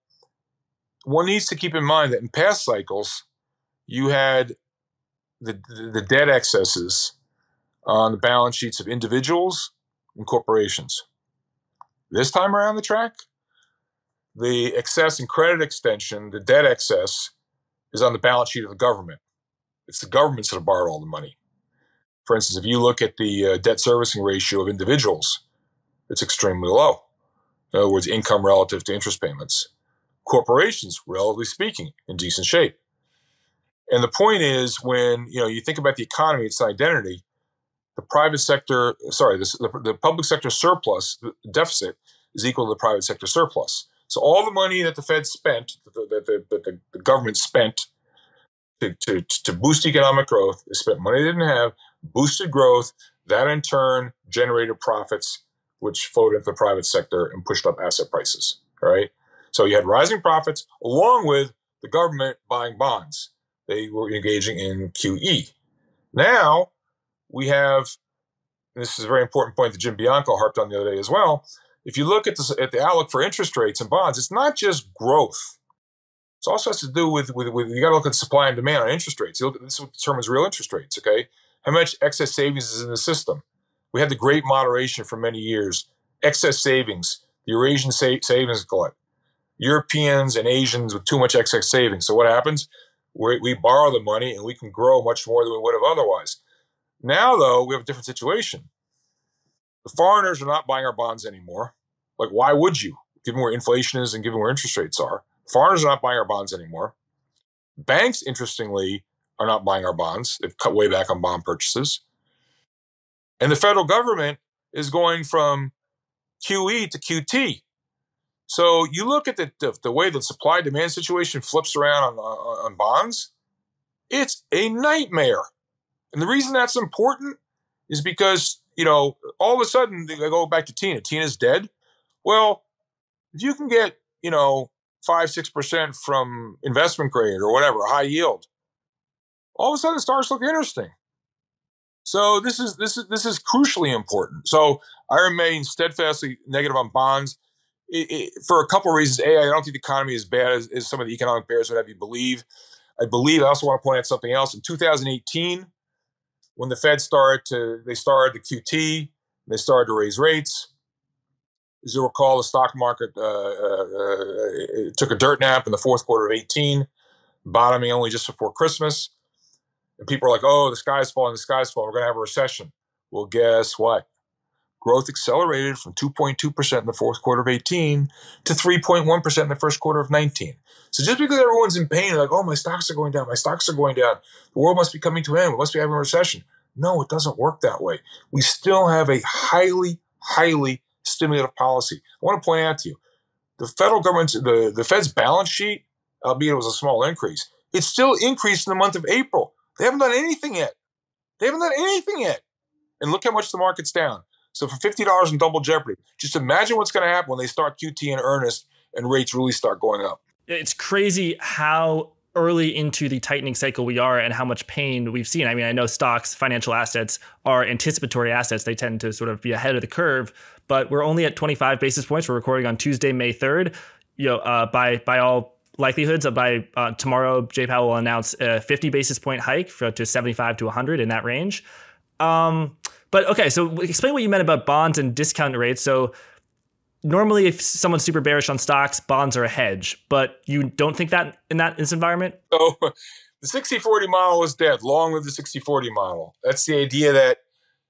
Speaker 2: one needs to keep in mind that in past cycles, you had the, the debt excesses on the balance sheets of individuals and corporations. This time around the track, the excess and credit extension, the debt excess, is on the balance sheet of the government. It's the governments that have borrowed all the money. For instance, if you look at the uh, debt servicing ratio of individuals, it's extremely low. In other words, income relative to interest payments. Corporations, relatively speaking, in decent shape. And the point is, when you know you think about the economy, its identity, the private sector, sorry, the, the public sector surplus deficit is equal to the private sector surplus. So all the money that the Fed spent, that the, the, the, government spent to, to, to boost economic growth. They spent money they didn't have, boosted growth. That in turn generated profits, which flowed into the private sector and pushed up asset prices. Right. So you had rising profits along with the government buying bonds. They were engaging in QE. Now we have, this is a very important point that Jim Bianco harped on the other day as well. If you look at the, at the outlook for interest rates and bonds, it's not just growth it also has to do with, with, with you got to look at supply and demand on interest rates. Look, this determines real interest rates, okay? How much excess savings is in the system? We had the great moderation for many years. Excess savings, the Eurasian sa- savings glut. Europeans and Asians with too much excess savings. So what happens? we we borrow the money and we can grow much more than we would have otherwise. Now, though, we have a different situation. The foreigners are not buying our bonds anymore. Like, why would you, given where inflation is and given where interest rates are? Foreigners are not buying our bonds anymore. Banks, interestingly, are not buying our bonds. They've cut way back on bond purchases. And the federal government is going from QE to QT. So you look at the, the, the way the supply demand situation flips around on, on, on bonds, it's a nightmare. And the reason that's important is because, you know, all of a sudden they go back to Tina. Tina's dead. Well, if you can get, you know, five, six percent from investment grade or whatever, high yield, all of a sudden it starts looking interesting. So this is this is this is crucially important. So I remain steadfastly negative on bonds it, it, for a couple of reasons. A, I don't think the economy is bad as, as some of the economic bears would have you believe. I believe. I also want to point out something else. In 2018, when the Fed started to they started the QT, they started to raise rates. As you recall, the stock market uh, uh, uh took a dirt nap in the fourth quarter of 18, bottoming only just before Christmas. And people are like, oh, the sky's falling, the sky's falling, we're going to have a recession. Well, guess what? Growth accelerated from 2.2% in the fourth quarter of 18 to 3.1% in the first quarter of 19. So just because everyone's in pain, like, oh, my stocks are going down, my stocks are going down, the world must be coming to an end, we must be having a recession. No, it doesn't work that way. We still have a highly, highly stimulative policy. I want to point out to you, the federal government's the, the Fed's balance sheet, albeit it was a small increase, it still increased in the month of April. They haven't done anything yet. They haven't done anything yet. And look how much the market's down. So for fifty dollars in double jeopardy, just imagine what's going to happen when they start QT in earnest and rates really start going up.
Speaker 1: It's crazy how early into the tightening cycle we are and how much pain we've seen. I mean, I know stocks, financial assets are anticipatory assets. They tend to sort of be ahead of the curve, but we're only at 25 basis points. We're recording on Tuesday, May 3rd. You know, uh, by by all likelihoods by uh, tomorrow, Jay Powell will announce a 50 basis point hike for, to 75 to 100 in that range. Um, but okay, so explain what you meant about bonds and discount rates. So normally, if someone's super bearish on stocks, bonds are a hedge, but you don't think that in that in this environment.
Speaker 2: So the 60-40 model is dead. Long live the 60-40 model. That's the idea that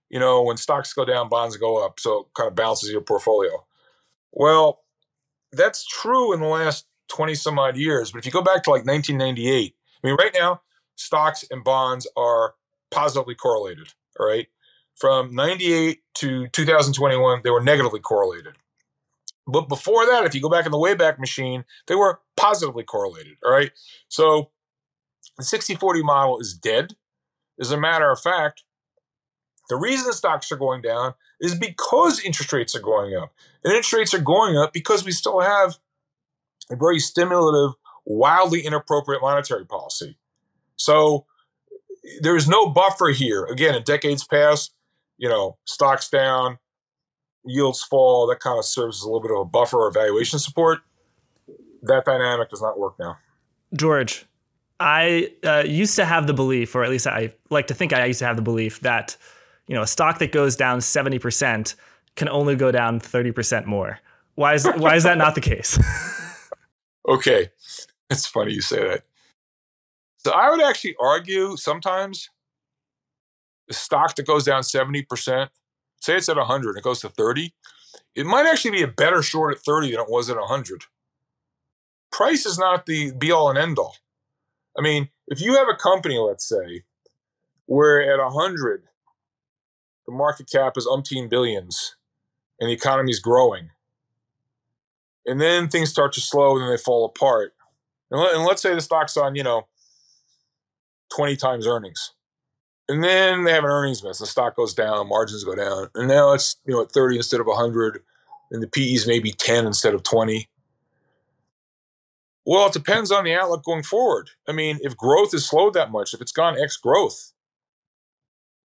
Speaker 2: you know when stocks go down, bonds go up, so it kind of balances your portfolio. Well, that's true in the last 20 some odd years. But if you go back to like 1998, I mean, right now, stocks and bonds are positively correlated. All right. From 98 to 2021, they were negatively correlated. But before that, if you go back in the Wayback Machine, they were positively correlated. All right. So the 60 40 model is dead. As a matter of fact, the reason stocks are going down is because interest rates are going up. And interest rates are going up because we still have a very stimulative, wildly inappropriate monetary policy. So there is no buffer here. Again, in decades past, you know, stocks down, yields fall, that kind of serves as a little bit of a buffer or valuation support. That dynamic does not work now.
Speaker 1: George, I uh, used to have the belief, or at least I like to think I used to have the belief that, you know, a stock that goes down 70% can only go down 30% more. Why is, why is that not the case?
Speaker 2: okay. It's funny you say that. So I would actually argue sometimes a stock that goes down 70%, say it's at 100 it goes to 30, it might actually be a better short at 30 than it was at 100. Price is not the be all and end all. I mean, if you have a company, let's say, where at 100, the market cap is umpteen billions and the economy is growing, and then things start to slow and then they fall apart. And, let, and let's say the stock's on, you know, 20 times earnings. And then they have an earnings miss. The stock goes down, margins go down. And now it's, you know, at 30 instead of 100, and the PE's maybe 10 instead of 20. Well, it depends on the outlook going forward. I mean, if growth is slowed that much, if it's gone X growth,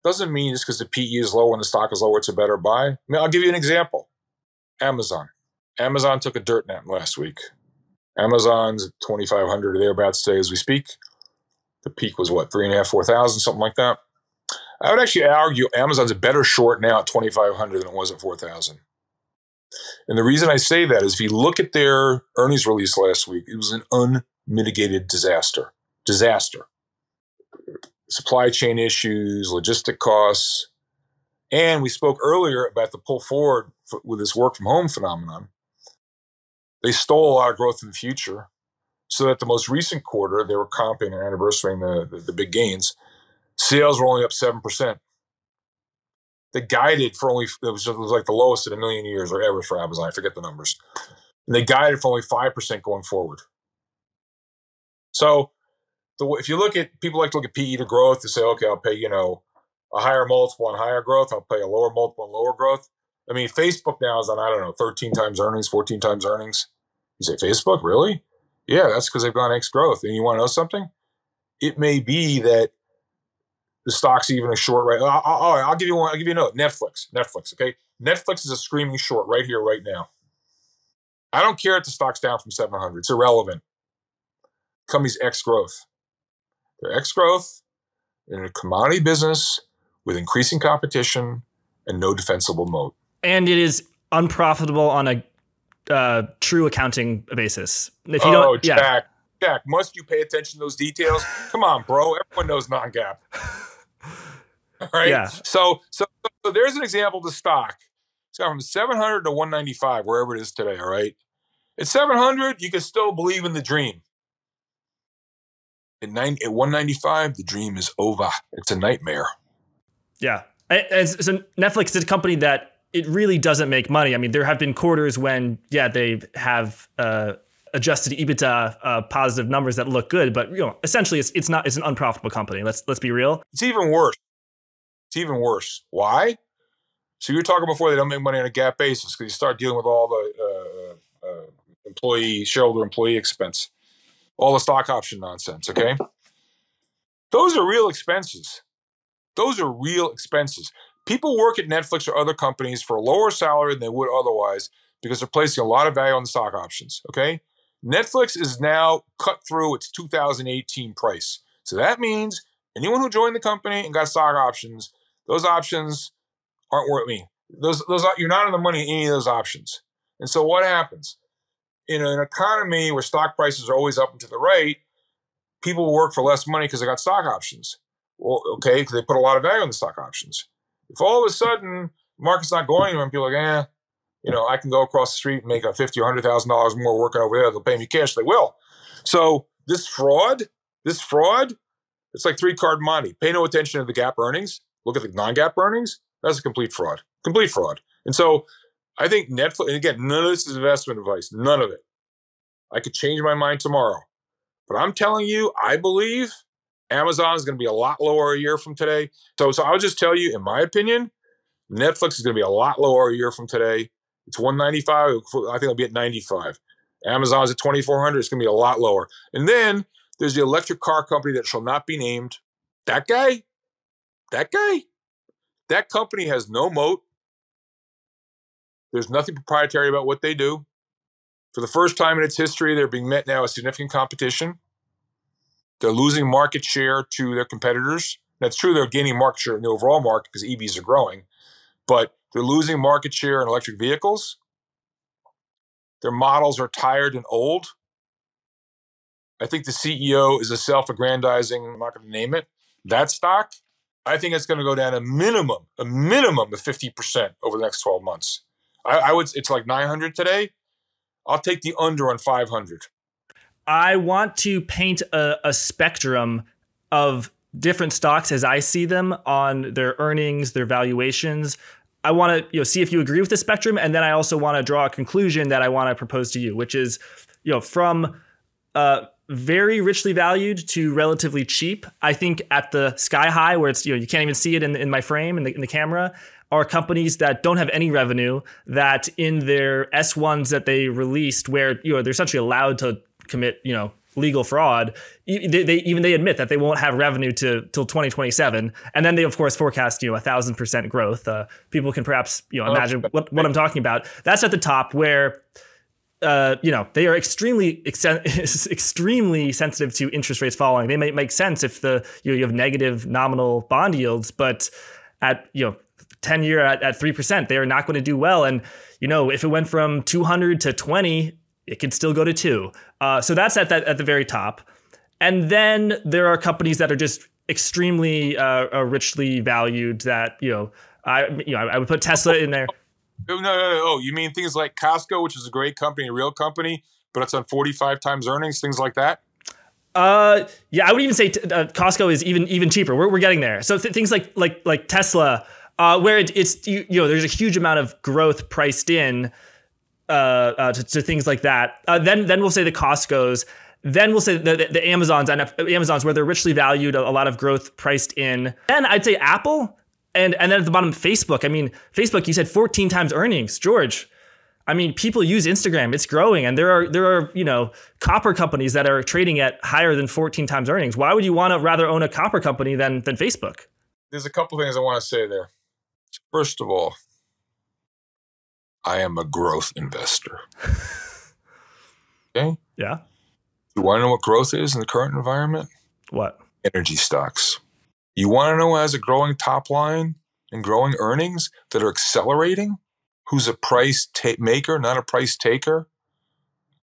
Speaker 2: doesn't mean just because the PE is low and the stock is lower, it's a better buy. I mean, I'll give you an example. Amazon. Amazon took a dirt nap last week. Amazon's 2,500 or thereabouts today as we speak. The peak was what, three and a half, 4,000, something like that. I would actually argue Amazon's a better short now at 2,500 than it was at 4,000. And the reason I say that is if you look at their earnings release last week, it was an unmitigated disaster. Disaster. Supply chain issues, logistic costs. And we spoke earlier about the pull forward with this work from home phenomenon. They stole a lot of growth in the future so that the most recent quarter, they were comping and anniversarying the, the, the big gains. Sales were only up 7%. They guided for only, it was, just, it was like the lowest in a million years or ever for Amazon. I forget the numbers. And they guided for only 5% going forward. So the, if you look at, people like to look at PE to growth to say, okay, I'll pay, you know, a higher multiple on higher growth. I'll pay a lower multiple on lower growth. I mean, Facebook now is on, I don't know, 13 times earnings, 14 times earnings. You say, Facebook, really? Yeah, that's because they've gone X growth. And you want to know something? It may be that the stock's even a short right. I'll, I'll, I'll give you one. I'll give you another. Netflix. Netflix. Okay. Netflix is a screaming short right here, right now. I don't care if the stock's down from 700. It's irrelevant. Company's X growth. They're X growth in a commodity business with increasing competition and no defensible moat.
Speaker 1: And it is unprofitable on a uh, true accounting basis.
Speaker 2: If you oh, don't, Jack, yeah. Jack, must you pay attention to those details? Come on, bro. Everyone knows non-GAAP. All right. Yeah. So, so, so there's an example of the stock. It's gone from 700 to 195, wherever it is today. All right. At 700, you can still believe in the dream. At, 90, at 195, the dream is over. It's a nightmare.
Speaker 1: Yeah. And so Netflix is a company that it really doesn't make money. I mean, there have been quarters when, yeah, they have uh, adjusted EBITDA uh, positive numbers that look good, but you know, essentially, it's it's not it's an unprofitable company. Let's let's be real.
Speaker 2: It's even worse. It's even worse. Why? So you were talking before they don't make money on a GAAP basis because you start dealing with all the uh, uh, employee shareholder employee expense, all the stock option nonsense. Okay, those are real expenses. Those are real expenses people work at Netflix or other companies for a lower salary than they would otherwise because they're placing a lot of value on the stock options. Okay. Netflix is now cut through its 2018 price. So that means anyone who joined the company and got stock options, those options aren't worth me. Those those you're not in the money in any of those options. And so what happens? In an economy where stock prices are always up and to the right, people work for less money because they got stock options. Well, okay, because they put a lot of value in the stock options. If all of a sudden the market's not going and people are like, eh, you know, I can go across the street and make a fifty or hundred thousand dollars more working over there. They'll pay me cash. They will. So this fraud, this fraud, it's like three card money. Pay no attention to the GAAP earnings. Look at the non-GAAP earnings. That's a complete fraud. Complete fraud. And so I think Netflix, and again, none of this is investment advice. None of it. I could change my mind tomorrow. But I'm telling you, I believe Amazon is going to be a lot lower a year from today. So, so I'll just tell you, in my opinion, Netflix is going to be a lot lower a year from today. It's 195. I think it'll be at 95. Amazon's at 2400. It's going to be a lot lower. And then there's the electric car company that shall not be named. That guy, that guy, that company has no moat. There's nothing proprietary about what they do. For the first time in its history, they're being met now with significant competition. They're losing market share to their competitors. That's true, they're gaining market share in the overall market because EVs are growing, but they're losing market share in electric vehicles. Their models are tired and old. I think the CEO is a self aggrandizing, I'm not going to name it, that stock. I think it's going to go down a minimum, a minimum of 50% over the next 12 months. I, I would, it's like 900 today. I'll take the under on 500.
Speaker 1: I want to paint a, a spectrum of different stocks as I see them on their earnings, their valuations. I want to you know see if you agree with the spectrum, and then I also want to draw a conclusion that I want to propose to you, which is you know from uh, very richly valued to relatively cheap. I think at the sky high, where it's you know you can't even see it in, in my frame in the, in the camera, are companies that don't have any revenue. That in their S1s that they released, where you know they're essentially allowed to commit you know legal fraud they, they, even they admit that they won't have revenue to till 2027 and then they of course forecast you know a thousand percent growth uh, people can perhaps you know oh, imagine what, what i'm talking about that's at the top where uh, you know they are extremely extremely sensitive to interest rates falling. They might make sense if the you, know, you have negative nominal bond yields, but at you know 10 year at, at 3%, they are not going to do well. And, you know, if it went from 200 to 20, it could still go to two. Uh, so that's at, that, at the very top. And then there are companies that are just extremely uh, uh richly valued that, you know, I, you know, I would put Tesla in there.
Speaker 2: No, no, no, Oh, you mean things like Costco, which is a great company, a real company, but it's on 45 times earnings, things like that?
Speaker 1: Uh, yeah, I would even say t- uh, Costco is even even cheaper. We're, we're getting there. So th- things like like like Tesla, uh, where it, it's you, you, know there's a huge amount of growth priced in uh, uh to, to, things like that. Uh, then then we'll say the Costco's. Then we'll say the, the, the Amazons and Amazons where they're richly valued, a, a lot of growth priced in. Then I'd say Apple and and then at the bottom, Facebook. I mean, Facebook. You said 14 times earnings, George. I mean, people use Instagram. It's growing, and there are there are you know copper companies that are trading at higher than 14 times earnings. Why would you want to rather own a copper company than than Facebook?
Speaker 2: There's a couple things I want to say there. First of all, I am a growth investor. okay.
Speaker 1: Yeah.
Speaker 2: You want to know what growth is in the current environment?
Speaker 1: What?
Speaker 2: Energy stocks. You want to know has a growing top line and growing earnings that are accelerating? Who's a price ta- maker, not a price taker?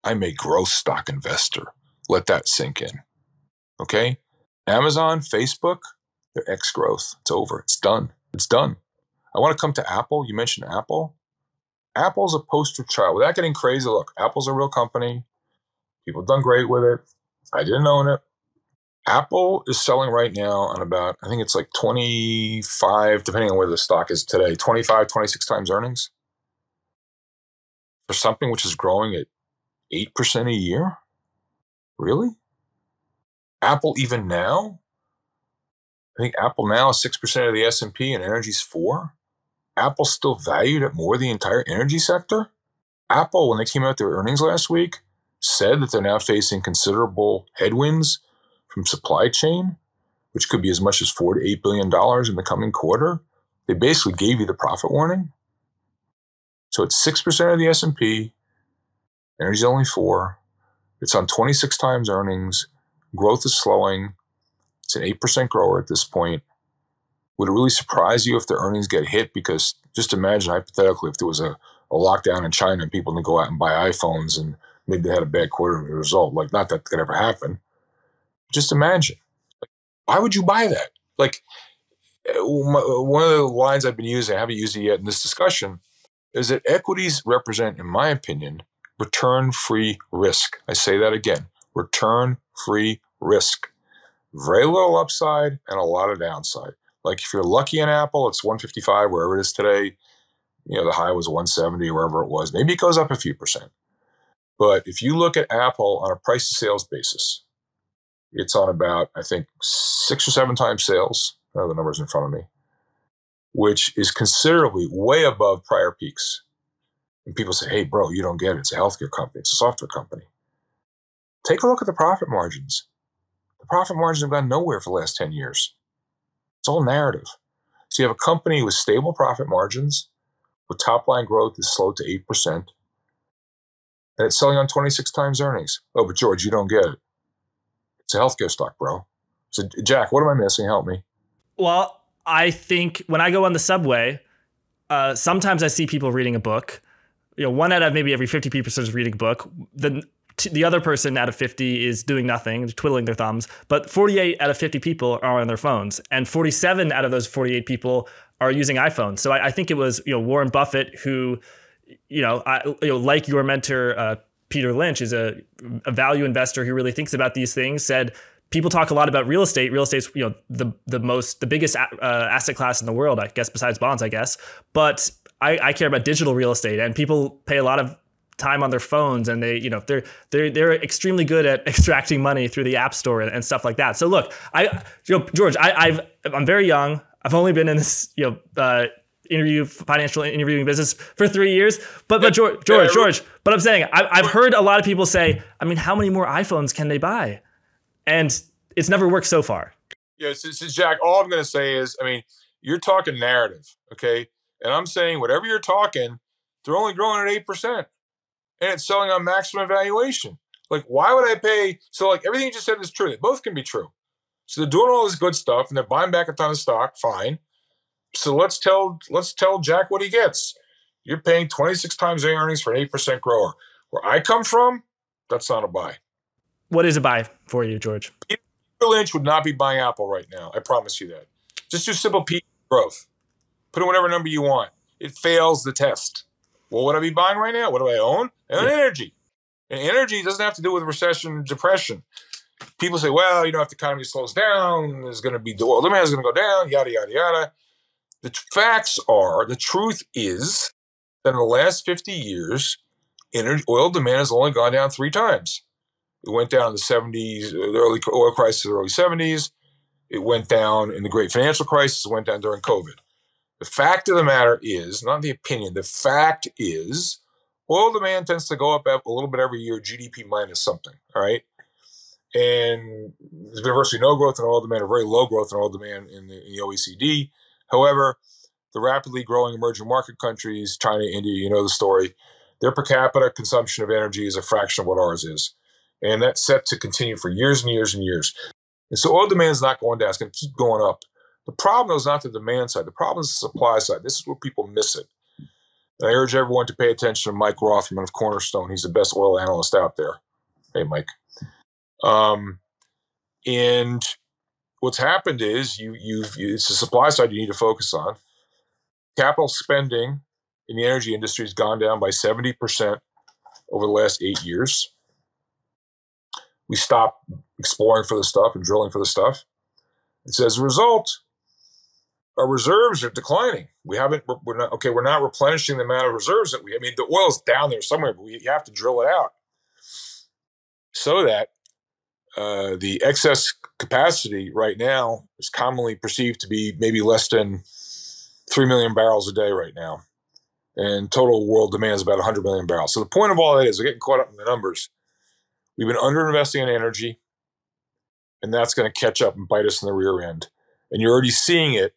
Speaker 2: I'm a growth stock investor. Let that sink in. Okay? Amazon, Facebook, they're X growth. It's over. It's done. It's done. I want to come to Apple. You mentioned Apple. Apple's a poster child. Without getting crazy, look, Apple's a real company. People have done great with it. I didn't own it. Apple is selling right now on about, I think it's like 25, depending on where the stock is today, 25, 26 times earnings for something which is growing at 8% a year? Really? Apple even now? I think Apple now is 6% of the S&P and energy's 4. Apple's still valued at more than the entire energy sector. Apple, when they came out their earnings last week, said that they're now facing considerable headwinds from supply chain, which could be as much as four to eight billion dollars in the coming quarter. They basically gave you the profit warning. So it's six percent of the S and P. Energy's only four. It's on 26 times earnings. Growth is slowing. It's an 8% grower at this point. Would it really surprise you if the earnings get hit? Because just imagine hypothetically if there was a, a lockdown in China and people didn't go out and buy iPhones and maybe they had a bad quarter as a result. Like, not that could ever happen. Just imagine. Like, why would you buy that? Like, uh, one of the lines I've been using, I haven't used it yet in this discussion, is that equities represent, in my opinion, return free risk. I say that again return free risk. Very little upside and a lot of downside. Like if you're lucky in Apple, it's 155 wherever it is today. You know, the high was 170 wherever it was. Maybe it goes up a few percent. But if you look at Apple on a price to sales basis, it's on about, I think, six or seven times sales. The numbers in front of me, which is considerably way above prior peaks. And people say, hey, bro, you don't get it. It's a healthcare company, it's a software company. Take a look at the profit margins. The profit margins have gone nowhere for the last 10 years. It's all narrative. So you have a company with stable profit margins, where top line growth is slowed to 8%, and it's selling on 26 times earnings. Oh, but George, you don't get it. It's a healthcare stock, bro. So, Jack, what am I missing? Help me.
Speaker 1: Well, I think when I go on the subway, uh, sometimes I see people reading a book. You know, one out of maybe every 50 people is reading a book. The the other person out of 50 is doing nothing, twiddling their thumbs, but 48 out of 50 people are on their phones, and 47 out of those 48 people are using iPhones. So I, I think it was you know Warren Buffett who, you know, I, you know like your mentor uh, Peter Lynch is a, a value investor who really thinks about these things. Said people talk a lot about real estate. Real estate's you know the the most the biggest uh, asset class in the world, I guess, besides bonds, I guess. But I, I care about digital real estate, and people pay a lot of time on their phones and they you know they're they're they're extremely good at extracting money through the app store and, and stuff like that. So look i you know george I, i've i'm very young. I've only been in this you know uh, interview financial interviewing business for three years. But but george george george but i'm saying I, i've heard a lot of people say i mean how many more iphones can they buy? And it's never worked so far.
Speaker 2: Yeah so, so jack all i'm going to say is i mean you're talking narrative okay? And i'm saying whatever you're talking they're only growing at 8% and it's selling on maximum valuation. Like, why would I pay? So, like, everything you just said is true. They both can be true. So they're doing all this good stuff and they're buying back a ton of stock. Fine. So let's tell let's tell Jack what he gets. You're paying 26 times the earnings for an 8% grower. Where I come from, that's not a buy.
Speaker 1: What is a buy for you, George?
Speaker 2: Peter Lynch would not be buying Apple right now. I promise you that. Just do simple P growth. Put in whatever number you want. It fails the test. What would I be buying right now? What do I own? I own yeah. energy. And energy doesn't have to do with recession, depression. People say, well, you know, if the economy slows down, there's going to be the oil demand is going to go down, yada, yada, yada. The facts are, the truth is that in the last 50 years, energy, oil demand has only gone down three times. It went down in the 70s, uh, the early oil crisis, the early 70s. It went down in the great financial crisis. It went down during COVID. The fact of the matter is, not the opinion, the fact is, oil demand tends to go up a little bit every year, GDP minus something, all right? And there's been virtually no growth in oil demand or very low growth in oil demand in the, in the OECD. However, the rapidly growing emerging market countries, China, India, you know the story, their per capita consumption of energy is a fraction of what ours is. And that's set to continue for years and years and years. And so oil demand is not going down, it's going to keep going up. The problem is not the demand side. The problem is the supply side. This is where people miss it. And I urge everyone to pay attention to Mike Rothman of Cornerstone. He's the best oil analyst out there. Hey, Mike. Um, and what's happened is you you've you, it's the supply side you need to focus on. Capital spending in the energy industry has gone down by 70% over the last eight years. We stopped exploring for the stuff and drilling for the stuff. It's as a result, our reserves are declining. We haven't, we're not, okay, we're not replenishing the amount of reserves that we, I mean, the oil's down there somewhere, but we have to drill it out so that uh, the excess capacity right now is commonly perceived to be maybe less than 3 million barrels a day right now. And total world demand is about 100 million barrels. So the point of all that is, we're getting caught up in the numbers. We've been underinvesting in energy, and that's going to catch up and bite us in the rear end. And you're already seeing it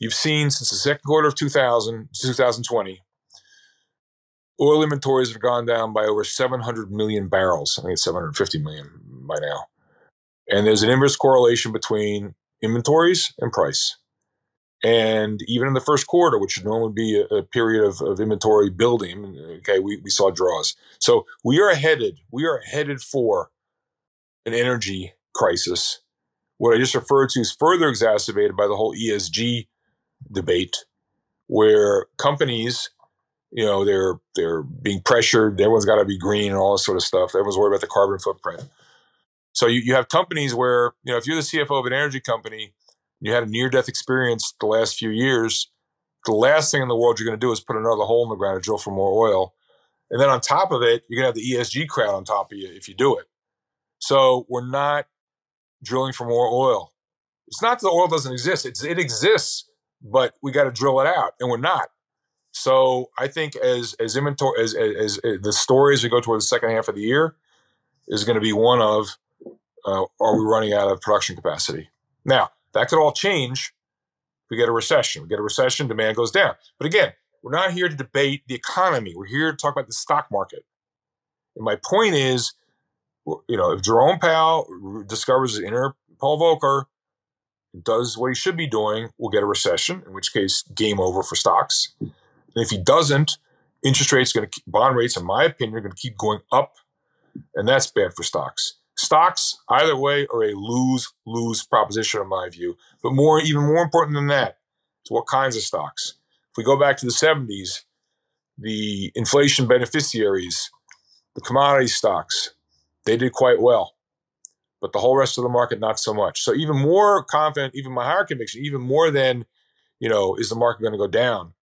Speaker 2: You've seen since the second quarter of 2000, 2020, oil inventories have gone down by over 700 million barrels. I think it's 750 million by now. And there's an inverse correlation between inventories and price. And even in the first quarter, which would normally be a, a period of, of, inventory building, okay, we, we saw draws. So we are headed, we are headed for an energy crisis. What I just referred to is further exacerbated by the whole ESG debate, where companies, you know, they're they're being pressured. Everyone's got to be green and all this sort of stuff. Everyone's worried about the carbon footprint. So you, you have companies where, you know, if you're the CFO of an energy company, you had a near death experience the last few years, the last thing in the world you're going to do is put another hole in the ground to drill for more oil. And then on top of it, you're going to have the ESG crowd on top of you if you do it. So we're not drilling for more oil. It's not that the oil doesn't exist, it's, it exists, but we got to drill it out, and we're not. So I think as as inventory as, as, as the story as we go towards the second half of the year is going to be one of uh, are we running out of production capacity? Now, that could all change we get a recession. We get a recession, demand goes down. But again, we're not here to debate the economy. We're here to talk about the stock market. And my point is, you know, if Jerome Powell discovers his inner Paul Volcker, does what he should be doing, we'll get a recession, in which case, game over for stocks. And if he doesn't, interest rates going to bond rates, in my opinion, are going to keep going up, and that's bad for stocks. Stocks, either way, are a lose lose proposition in my view. But more, even more important than that, is what kinds of stocks. If we go back to the 70s, the inflation beneficiaries, the commodity stocks, they did quite well. But the whole rest of the market, not so much. So even more confident, even my higher conviction, even more than, you know, is the market going to go down,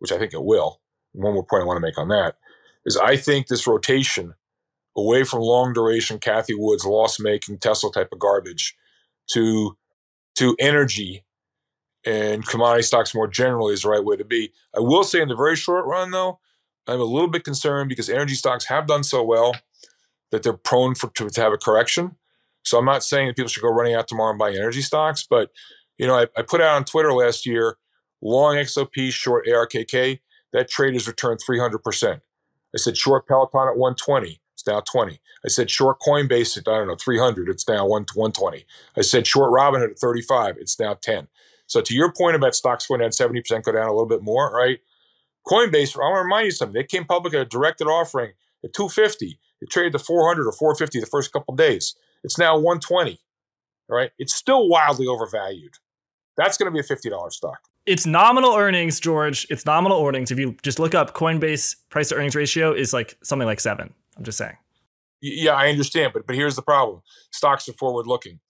Speaker 2: which I think it will. One more point I want to make on that is I think this rotation away from long duration Cathie Woods loss making Tesla type of garbage to to energy and commodity stocks more generally is the right way to be. I will say in the very short run though, I'm a little bit concerned because energy stocks have done so well that they're prone for to, to have a correction. So I'm not saying that people should go running out tomorrow and buy energy stocks, but you know, I, I put out on Twitter last year, long XOP, short ARKK, that trade has returned 300%. I said short Peloton at 120 It's now 20. I said short Coinbase at, I don't know, 300. It's now 1, 120. I said short Robinhood at 35. It's now 10. So to your point about stocks going down 70%, go down a little bit more, right? Coinbase, I want to remind you something. They came public at a directed offering at 250. It traded to 400 or 450 the first couple days. It's now 120. All right. It's still wildly overvalued. That's going to be a $50 stock.
Speaker 1: It's nominal earnings, George. It's nominal earnings. If you just look up Coinbase price to earnings ratio is like something like seven. I'm just saying.
Speaker 2: Yeah, I understand, but but here's the problem: stocks are forward looking.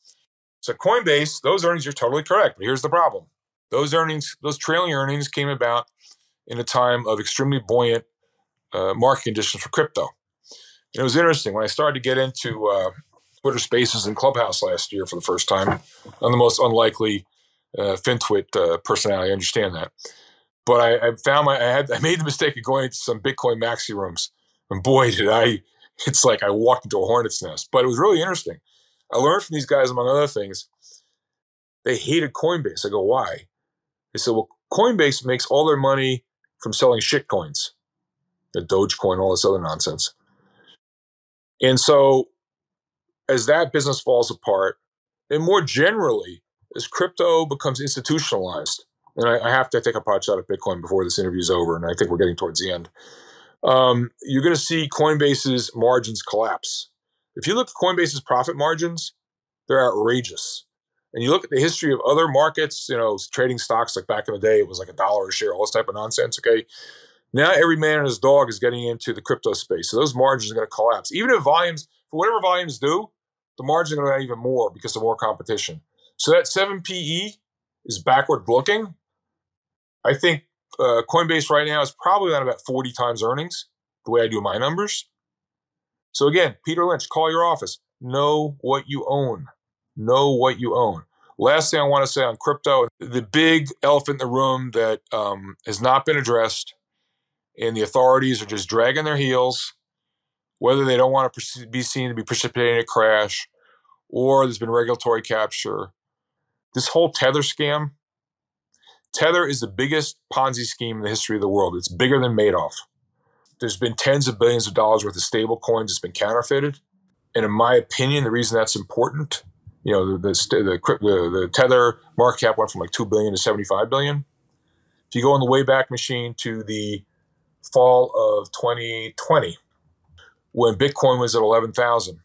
Speaker 2: So Coinbase, those earnings are totally correct, but here's the problem: those earnings, those trailing earnings, came about in a time of extremely buoyant uh, market conditions for crypto. And it was interesting when I started to get into uh, Twitter Spaces and Clubhouse last year for the first time. I'm the most unlikely uh, FinTwit uh, personality. I understand that, but I, I found my I had I made the mistake of going to some Bitcoin maxi rooms and boy, did I, it's like I walked into a hornet's nest. But it was really interesting. I learned from these guys, among other things, they hated Coinbase. I go, why? They said, well, Coinbase makes all their money from selling shit coins, the Dogecoin, all this other nonsense. And so as that business falls apart, and more generally, as crypto becomes institutionalized, and I, I have to take a pot shot at Bitcoin before this interview is over, and I think we're getting towards the end um, you're going to see Coinbase's margins collapse. If you look at Coinbase's profit margins, they're outrageous. And you look at the history of other markets, you know, trading stocks like back in the day, it was like a dollar a share, all this type of nonsense. Okay. Now every man and his dog is getting into the crypto space. So those margins are going to collapse. Even if volumes, for whatever volumes do, the margins are going to go even more because of more competition. So that 7 PE is backward looking. I think uh, Coinbase right now is probably on about 40 times earnings, the way I do my numbers. So again, Peter Lynch, call your office. Know what you own. Know what you own. Last thing I want to say on crypto, the big elephant in the room that um, has not been addressed, and the authorities are just dragging their heels, whether they don't want to be seen to be precipitating a crash, or there's been regulatory capture. This whole tether scam, Tether is the biggest Ponzi scheme in the history of the world. It's bigger than Madoff. there's been tens of billions of dollars worth of stable coins that's been counterfeited. And in my opinion, the reason that's important, you know, the the, the, the, the Tether market cap went from like 2 billion to 75 billion. If you go on the Wayback Machine to the fall of 2020, when Bitcoin was at 11,000,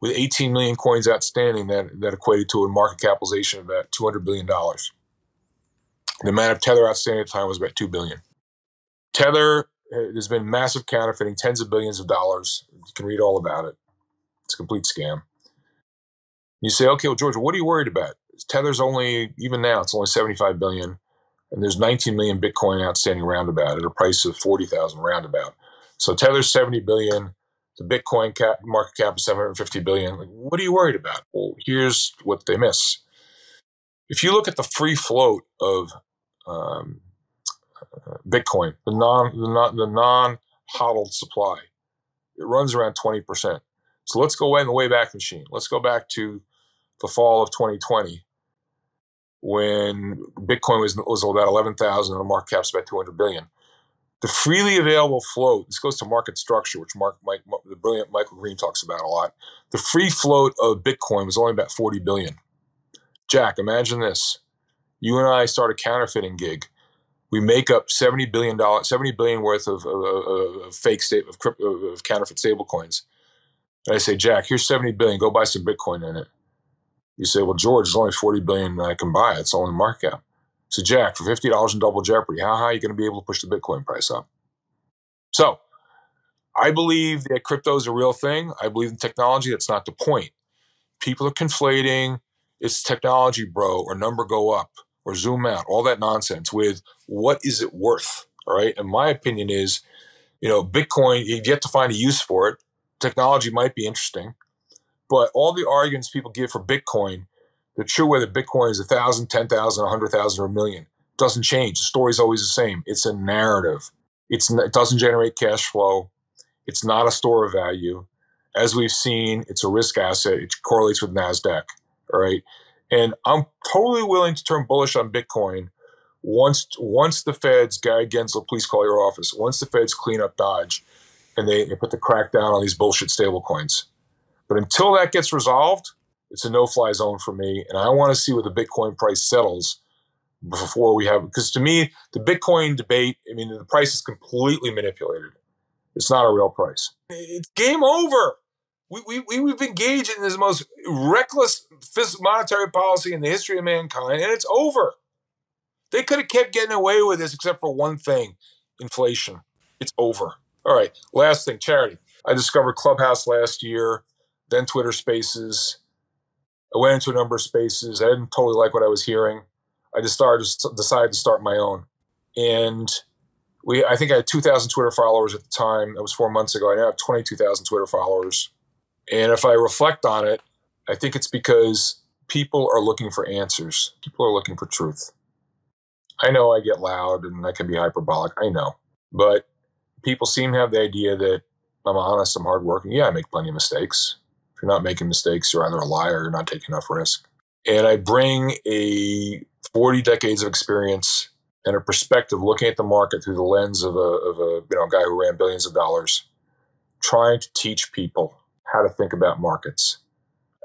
Speaker 2: with 18 million coins outstanding, that, that equated to a market capitalization of about $200 billion. The amount of Tether outstanding at the time was about 2 billion. Tether, uh, there's been massive counterfeiting, tens of billions of dollars. You can read all about it. It's a complete scam. You say, okay, well, George, what are you worried about? Tether's only, even now, it's only 75 billion, and there's 19 million Bitcoin outstanding roundabout at a price of 40,000 roundabout. So Tether's 70 billion, the Bitcoin cap, market cap is 750 billion. Like, what are you worried about? Well, here's what they miss. If you look at the free float of um, Bitcoin, the non the non the non hodled supply, it runs around 20%. So let's go in the Wayback Machine. Let's go back to the fall of 2020 when Bitcoin was, was about 11,000 and the market cap's about 200 billion. The freely available float, this goes to market structure, which Mark, Mike, the brilliant Michael Green talks about a lot. The free float of Bitcoin was only about 40 billion. Jack, imagine this. You and I start a counterfeiting gig. We make up 70 billion dollars, 70 billion worth of, of, of, of fake state of, of counterfeit stablecoins. And I say, Jack, here's 70 billion. Go buy some Bitcoin in it. You say, well, George, there's only 40 billion I can buy. It's only market cap. So, Jack, for $50 in double jeopardy, how high are you going to be able to push the Bitcoin price up? So, I believe that crypto is a real thing. I believe in technology. That's not the point. People are conflating it's technology, bro, or number go up, or zoom out, all that nonsense with what is it worth? All right. And my opinion is, you know, Bitcoin, you get to find a use for it. Technology might be interesting, but all the arguments people give for Bitcoin, the true whether Bitcoin is a thousand, ten thousand, a hundred thousand, or a million doesn't change. The story's always the same. It's a narrative. It's it doesn't generate cash flow. It's not a store of value. As we've seen, it's a risk asset. It correlates with Nasdaq. All right, and I'm totally willing to turn bullish on Bitcoin once once the feds, Gary Gensler, please call your office. Once the feds clean up Dodge, and they, they put the crackdown on these bullshit stablecoins. But until that gets resolved, it's a no-fly zone for me, and I want to see where the Bitcoin price settles before we have. Because to me, the Bitcoin debate, I mean, the price is completely manipulated. It's not a real price. It's game over. We, we, we've engaged in this most reckless monetary policy in the history of mankind, and it's over. They could have kept getting away with this except for one thing inflation. It's over. All right, last thing charity. I discovered Clubhouse last year then Twitter Spaces. I went into a number of spaces. I didn't totally like what I was hearing. I just started decided to start my own, and we I think I had 2,000 Twitter followers at the time. That was four months ago. I now have 22,000 Twitter followers, and if I reflect on it, I think it's because people are looking for answers. People are looking for truth. I know I get loud and I can be hyperbolic. I know, but people seem to have the idea that I'm honest, I'm hardworking. Yeah, I make plenty of mistakes you're not making mistakes, you're either a liar or you're not taking enough risk. And I bring a 40 decades of experience and a perspective looking at the market through the lens of a, of a you know, guy who ran billions of dollars, trying to teach people how to think about markets.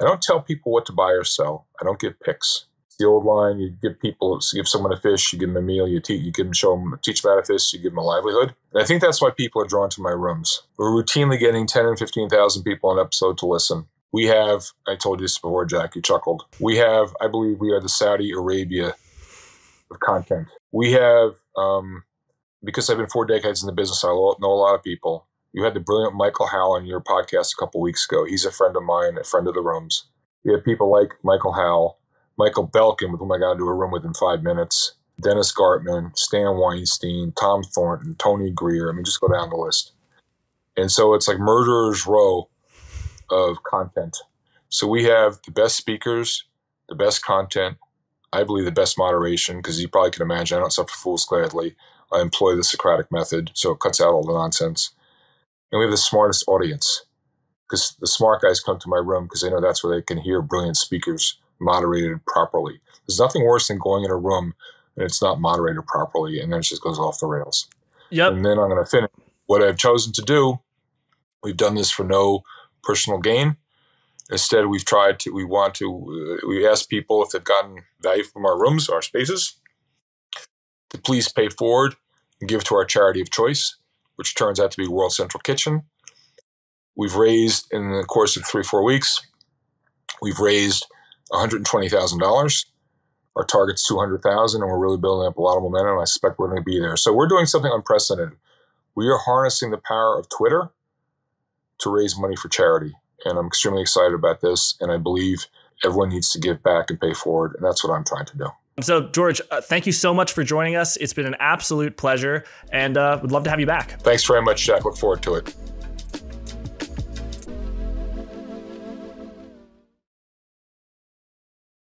Speaker 2: I don't tell people what to buy or sell. I don't give picks. The old line: you give people, you give someone a fish, you give them a meal, you teach, you give them, show them, teach them how to fish, you give them a livelihood. And I think that's why people are drawn to my rooms. We're routinely getting 10 and 15,000 people on episode to listen. We have, I told you this before, Jack, you chuckled. We have, I believe we are the Saudi Arabia of content. We have, um, because I've been four decades in the business, I know a lot of people. You had the brilliant Michael Howell on your podcast a couple weeks ago. He's a friend of mine, a friend of the rooms. We have people like Michael Howell, Michael Belkin, with whom I got into a room within five minutes, Dennis Gartman, Stan Weinstein, Tom Thornton, Tony Greer. I mean, just go down the list. And so it's like murderer's row of content. So we have the best speakers, the best content, I believe the best moderation, because you probably can imagine I don't suffer fools gladly. I employ the Socratic method, so it cuts out all the nonsense. And we have the smartest audience, because the smart guys come to my room because they know that's where they can hear brilliant speakers moderated properly. There's nothing worse than going in a room and it's not moderated properly, and then it just goes off the rails.
Speaker 1: Yep.
Speaker 2: And then I'm going to finish. What I've chosen to do, we've done this for no personal gain. Instead, we've tried to, we want to, uh, we ask people if they've gotten value from our rooms, our spaces, to please pay forward and give to our charity of choice, which turns out to be World Central Kitchen. We've raised, in the course of three, four weeks, we've raised $120,000. Our target's 200,000 and we're really building up a lot of momentum. I suspect we're going to be there. So we're doing something unprecedented. We are harnessing the power of Twitter to raise money for charity. And I'm extremely excited about this. And I believe everyone needs to give back and pay forward. And that's what I'm trying to do.
Speaker 1: So, George, uh, thank you so much for joining us. It's been an absolute pleasure and uh, would love to have you back.
Speaker 2: Thanks very much, Jack. Look forward to it.